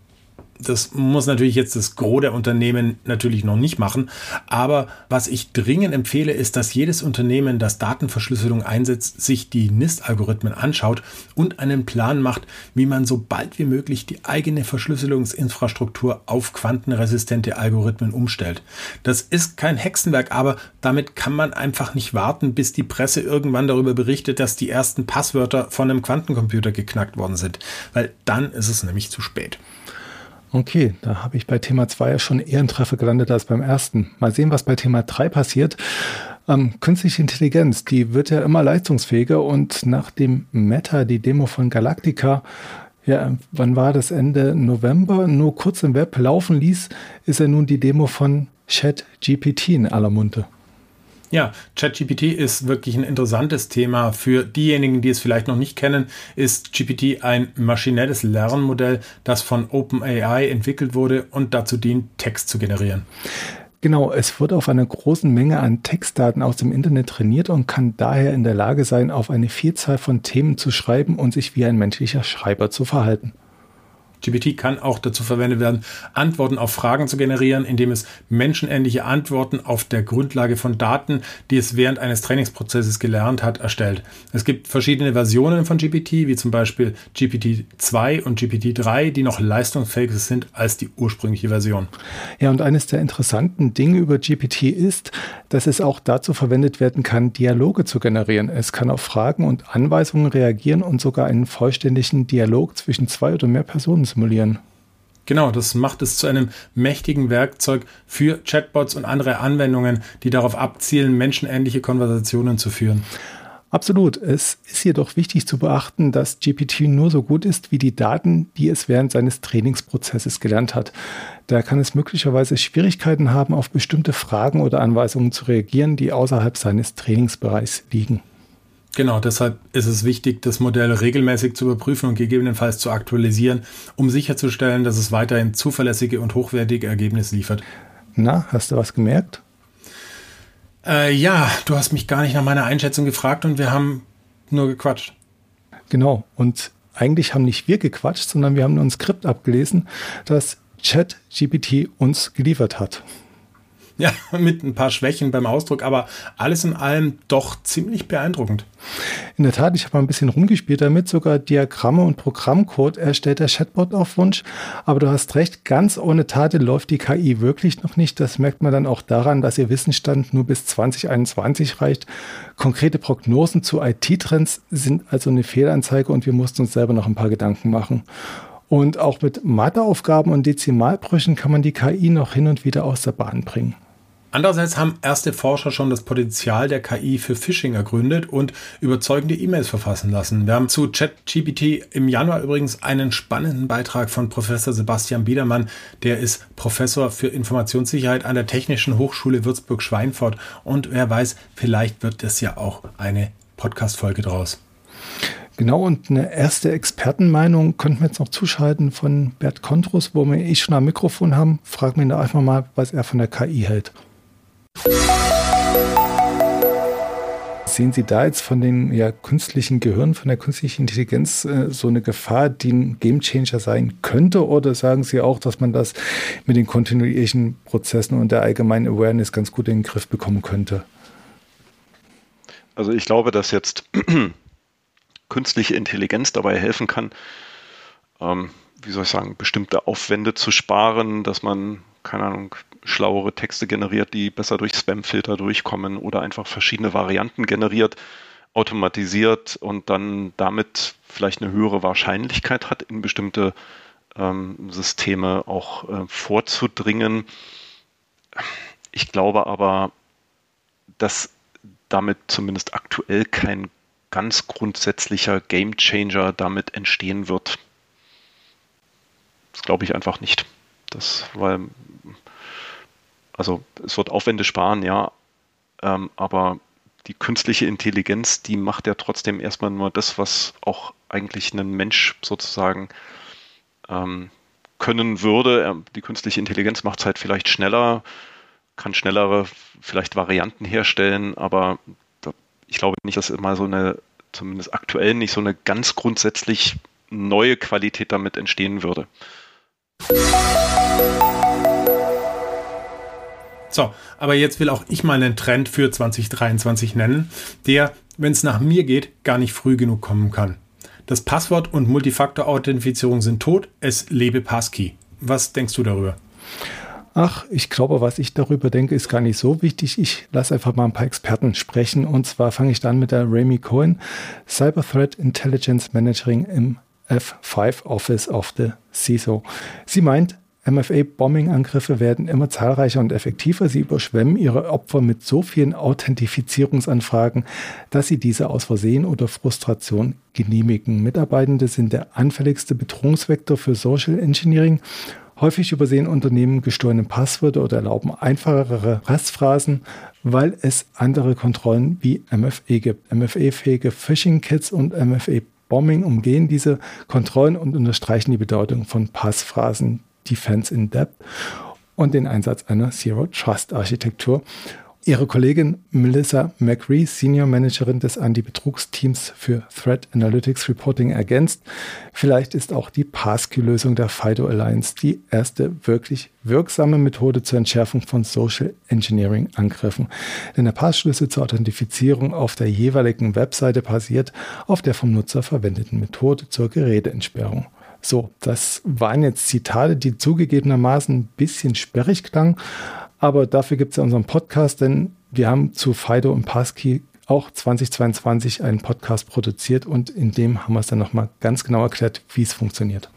Das muss natürlich jetzt das Gros der Unternehmen natürlich noch nicht machen. Aber was ich dringend empfehle, ist, dass jedes Unternehmen, das Datenverschlüsselung einsetzt, sich die NIST-Algorithmen anschaut und einen Plan macht, wie man so bald wie möglich die eigene Verschlüsselungsinfrastruktur auf quantenresistente Algorithmen umstellt. Das ist kein Hexenwerk, aber damit kann man einfach nicht warten, bis die Presse irgendwann darüber berichtet, dass die ersten Passwörter von einem Quantencomputer geknackt worden sind. Weil dann ist es nämlich zu spät. Okay, da habe ich bei Thema 2 ja schon eher einen Treffer gelandet als beim ersten. Mal sehen, was bei Thema 3 passiert. Ähm, künstliche Intelligenz, die wird ja immer leistungsfähiger und nachdem Meta die Demo von Galactica, ja, wann war das Ende November, nur kurz im Web laufen ließ, ist ja nun die Demo von ChatGPT in aller Munde. Ja, ChatGPT ist wirklich ein interessantes Thema. Für diejenigen, die es vielleicht noch nicht kennen, ist GPT ein maschinelles Lernmodell, das von OpenAI entwickelt wurde und dazu dient, Text zu generieren. Genau, es wird auf einer großen Menge an Textdaten aus dem Internet trainiert und kann daher in der Lage sein, auf eine Vielzahl von Themen zu schreiben und sich wie ein menschlicher Schreiber zu verhalten. GPT kann auch dazu verwendet werden, Antworten auf Fragen zu generieren, indem es menschenähnliche Antworten auf der Grundlage von Daten, die es während eines Trainingsprozesses gelernt hat, erstellt. Es gibt verschiedene Versionen von GPT, wie zum Beispiel GPT-2 und GPT-3, die noch leistungsfähiger sind als die ursprüngliche Version. Ja, und eines der interessanten Dinge über GPT ist, dass es auch dazu verwendet werden kann, Dialoge zu generieren. Es kann auf Fragen und Anweisungen reagieren und sogar einen vollständigen Dialog zwischen zwei oder mehr Personen simulieren. Genau, das macht es zu einem mächtigen Werkzeug für Chatbots und andere Anwendungen, die darauf abzielen, menschenähnliche Konversationen zu führen. Absolut. Es ist jedoch wichtig zu beachten, dass GPT nur so gut ist wie die Daten, die es während seines Trainingsprozesses gelernt hat. Da kann es möglicherweise Schwierigkeiten haben, auf bestimmte Fragen oder Anweisungen zu reagieren, die außerhalb seines Trainingsbereichs liegen. Genau, deshalb ist es wichtig, das Modell regelmäßig zu überprüfen und gegebenenfalls zu aktualisieren, um sicherzustellen, dass es weiterhin zuverlässige und hochwertige Ergebnisse liefert. Na, hast du was gemerkt? Äh, ja, du hast mich gar nicht nach meiner Einschätzung gefragt und wir haben nur gequatscht. Genau, und eigentlich haben nicht wir gequatscht, sondern wir haben nur ein Skript abgelesen, das ChatGPT uns geliefert hat. Ja, mit ein paar Schwächen beim Ausdruck, aber alles in allem doch ziemlich beeindruckend. In der Tat, ich habe ein bisschen rumgespielt damit, sogar Diagramme und Programmcode erstellt der Chatbot auf Wunsch. Aber du hast recht, ganz ohne Tate läuft die KI wirklich noch nicht. Das merkt man dann auch daran, dass ihr Wissensstand nur bis 2021 reicht. Konkrete Prognosen zu IT-Trends sind also eine Fehlanzeige und wir mussten uns selber noch ein paar Gedanken machen. Und auch mit Matheaufgaben und Dezimalbrüchen kann man die KI noch hin und wieder aus der Bahn bringen. Andererseits haben erste Forscher schon das Potenzial der KI für Phishing ergründet und überzeugende E-Mails verfassen lassen. Wir haben zu ChatGPT im Januar übrigens einen spannenden Beitrag von Professor Sebastian Biedermann. Der ist Professor für Informationssicherheit an der Technischen Hochschule Würzburg-Schweinfurt. Und wer weiß, vielleicht wird es ja auch eine Podcast-Folge draus. Genau, und eine erste Expertenmeinung könnten wir jetzt noch zuschalten von Bert Kontrus, wo wir eh schon am Mikrofon haben. Fragen wir ihn da einfach mal, was er von der KI hält. Sehen Sie da jetzt von den ja, künstlichen Gehirnen, von der künstlichen Intelligenz äh, so eine Gefahr, die ein Gamechanger sein könnte? Oder sagen Sie auch, dass man das mit den kontinuierlichen Prozessen und der allgemeinen Awareness ganz gut in den Griff bekommen könnte? Also ich glaube, dass jetzt künstliche Intelligenz dabei helfen kann, ähm, wie soll ich sagen, bestimmte Aufwände zu sparen, dass man, keine Ahnung, schlauere Texte generiert, die besser durch Spamfilter durchkommen oder einfach verschiedene Varianten generiert, automatisiert und dann damit vielleicht eine höhere Wahrscheinlichkeit hat, in bestimmte ähm, Systeme auch äh, vorzudringen. Ich glaube aber, dass damit zumindest aktuell kein ganz grundsätzlicher Game Changer damit entstehen wird. Das glaube ich einfach nicht. Das, weil, also es wird Aufwände sparen, ja, ähm, aber die künstliche Intelligenz, die macht ja trotzdem erstmal nur das, was auch eigentlich ein Mensch sozusagen ähm, können würde. Ähm, die künstliche Intelligenz macht es halt vielleicht schneller, kann schnellere vielleicht Varianten herstellen, aber da, ich glaube nicht, dass immer so eine, zumindest aktuell nicht so eine ganz grundsätzlich neue Qualität damit entstehen würde. So, aber jetzt will auch ich mal einen Trend für 2023 nennen, der, wenn es nach mir geht, gar nicht früh genug kommen kann. Das Passwort und Multifaktor-Authentifizierung sind tot, es lebe Passkey. Was denkst du darüber? Ach, ich glaube, was ich darüber denke, ist gar nicht so wichtig. Ich lasse einfach mal ein paar Experten sprechen. Und zwar fange ich dann mit der Remy Cohen, Cyber Threat Intelligence Managing im F5 Office of the CISO. Sie meint, MFA-Bombing-Angriffe werden immer zahlreicher und effektiver. Sie überschwemmen ihre Opfer mit so vielen Authentifizierungsanfragen, dass sie diese aus Versehen oder Frustration genehmigen. Mitarbeitende sind der anfälligste Bedrohungsvektor für Social Engineering. Häufig übersehen Unternehmen gestohlene Passwörter oder erlauben einfachere Restphrasen, weil es andere Kontrollen wie MFA gibt. MFA-fähige Phishing-Kits und MFA-Bombing umgehen diese Kontrollen und unterstreichen die Bedeutung von Passphrasen Defense in Depth und den Einsatz einer Zero Trust Architektur. Ihre Kollegin Melissa McRee, Senior Managerin des Anti-Betrugsteams für Threat Analytics Reporting, ergänzt, vielleicht ist auch die Passkey-Lösung der FIDO Alliance die erste wirklich wirksame Methode zur Entschärfung von Social Engineering Angriffen. Denn der Passschlüssel zur Authentifizierung auf der jeweiligen Webseite basiert auf der vom Nutzer verwendeten Methode zur Geräteentsperrung. So, das waren jetzt Zitate, die zugegebenermaßen ein bisschen sperrig klangen, aber dafür gibt es ja unseren Podcast, denn wir haben zu Fido und Passkey auch 2022 einen Podcast produziert und in dem haben wir es dann nochmal ganz genau erklärt, wie es funktioniert.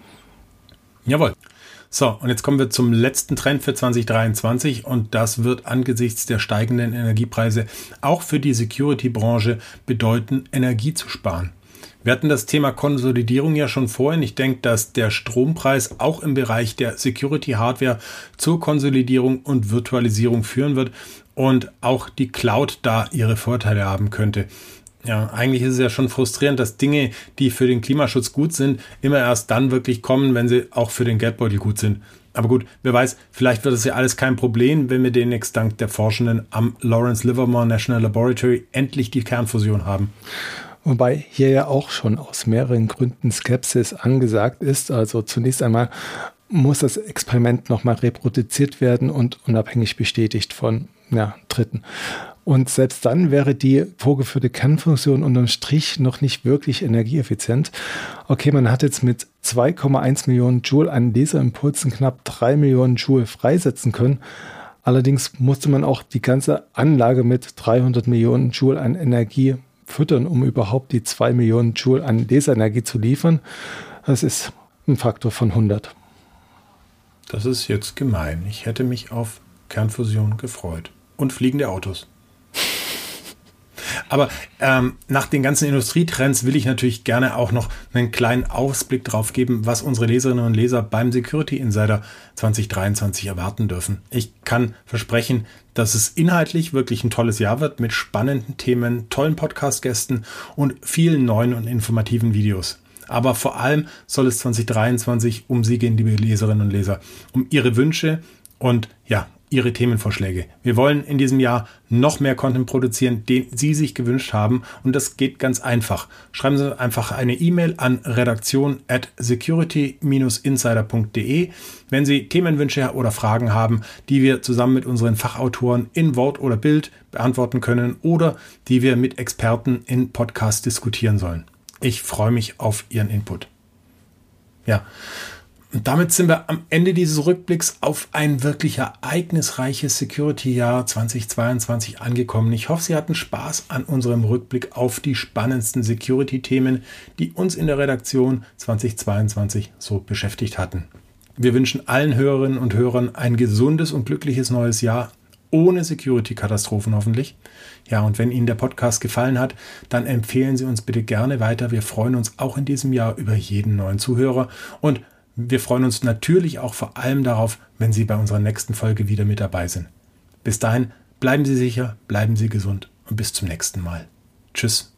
Jawohl. So, und jetzt kommen wir zum letzten Trend für 2023 und das wird angesichts der steigenden Energiepreise auch für die Security-Branche bedeuten, Energie zu sparen. Wir hatten das Thema Konsolidierung ja schon vorhin. Ich denke, dass der Strompreis auch im Bereich der Security Hardware zur Konsolidierung und Virtualisierung führen wird und auch die Cloud da ihre Vorteile haben könnte. Ja, eigentlich ist es ja schon frustrierend, dass Dinge, die für den Klimaschutz gut sind, immer erst dann wirklich kommen, wenn sie auch für den Geldbeutel gut sind. Aber gut, wer weiß, vielleicht wird es ja alles kein Problem, wenn wir demnächst dank der Forschenden am Lawrence Livermore National Laboratory endlich die Kernfusion haben. Wobei hier ja auch schon aus mehreren Gründen Skepsis angesagt ist. Also zunächst einmal muss das Experiment nochmal reproduziert werden und unabhängig bestätigt von ja, Dritten. Und selbst dann wäre die vorgeführte Kernfunktion unterm Strich noch nicht wirklich energieeffizient. Okay, man hat jetzt mit 2,1 Millionen Joule an Laserimpulsen knapp 3 Millionen Joule freisetzen können. Allerdings musste man auch die ganze Anlage mit 300 Millionen Joule an Energie füttern, um überhaupt die 2 Millionen Joule an Laserenergie zu liefern. Das ist ein Faktor von 100. Das ist jetzt gemein. Ich hätte mich auf Kernfusion gefreut. Und fliegende Autos. Aber ähm, nach den ganzen Industrietrends will ich natürlich gerne auch noch einen kleinen Ausblick drauf geben, was unsere Leserinnen und Leser beim Security Insider 2023 erwarten dürfen. Ich kann versprechen, dass es inhaltlich wirklich ein tolles Jahr wird mit spannenden Themen, tollen Podcast-Gästen und vielen neuen und informativen Videos. Aber vor allem soll es 2023 um Sie gehen, liebe Leserinnen und Leser, um Ihre Wünsche und ja, Ihre Themenvorschläge. Wir wollen in diesem Jahr noch mehr Content produzieren, den Sie sich gewünscht haben. Und das geht ganz einfach. Schreiben Sie einfach eine E-Mail an redaktion at security-insider.de, wenn Sie Themenwünsche oder Fragen haben, die wir zusammen mit unseren Fachautoren in Wort oder Bild beantworten können oder die wir mit Experten in Podcasts diskutieren sollen. Ich freue mich auf Ihren Input. Ja. Und damit sind wir am Ende dieses Rückblicks auf ein wirklich ereignisreiches Security-Jahr 2022 angekommen. Ich hoffe, Sie hatten Spaß an unserem Rückblick auf die spannendsten Security-Themen, die uns in der Redaktion 2022 so beschäftigt hatten. Wir wünschen allen Hörerinnen und Hörern ein gesundes und glückliches neues Jahr ohne Security-Katastrophen hoffentlich. Ja, und wenn Ihnen der Podcast gefallen hat, dann empfehlen Sie uns bitte gerne weiter. Wir freuen uns auch in diesem Jahr über jeden neuen Zuhörer und wir freuen uns natürlich auch vor allem darauf, wenn Sie bei unserer nächsten Folge wieder mit dabei sind. Bis dahin, bleiben Sie sicher, bleiben Sie gesund und bis zum nächsten Mal. Tschüss.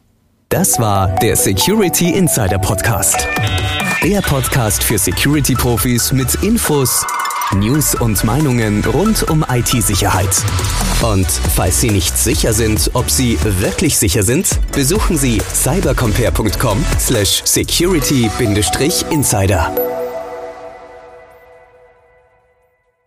Das war der Security Insider Podcast. Der Podcast für Security-Profis mit Infos, News und Meinungen rund um IT-Sicherheit. Und falls Sie nicht sicher sind, ob Sie wirklich sicher sind, besuchen Sie cybercompare.com/security-insider.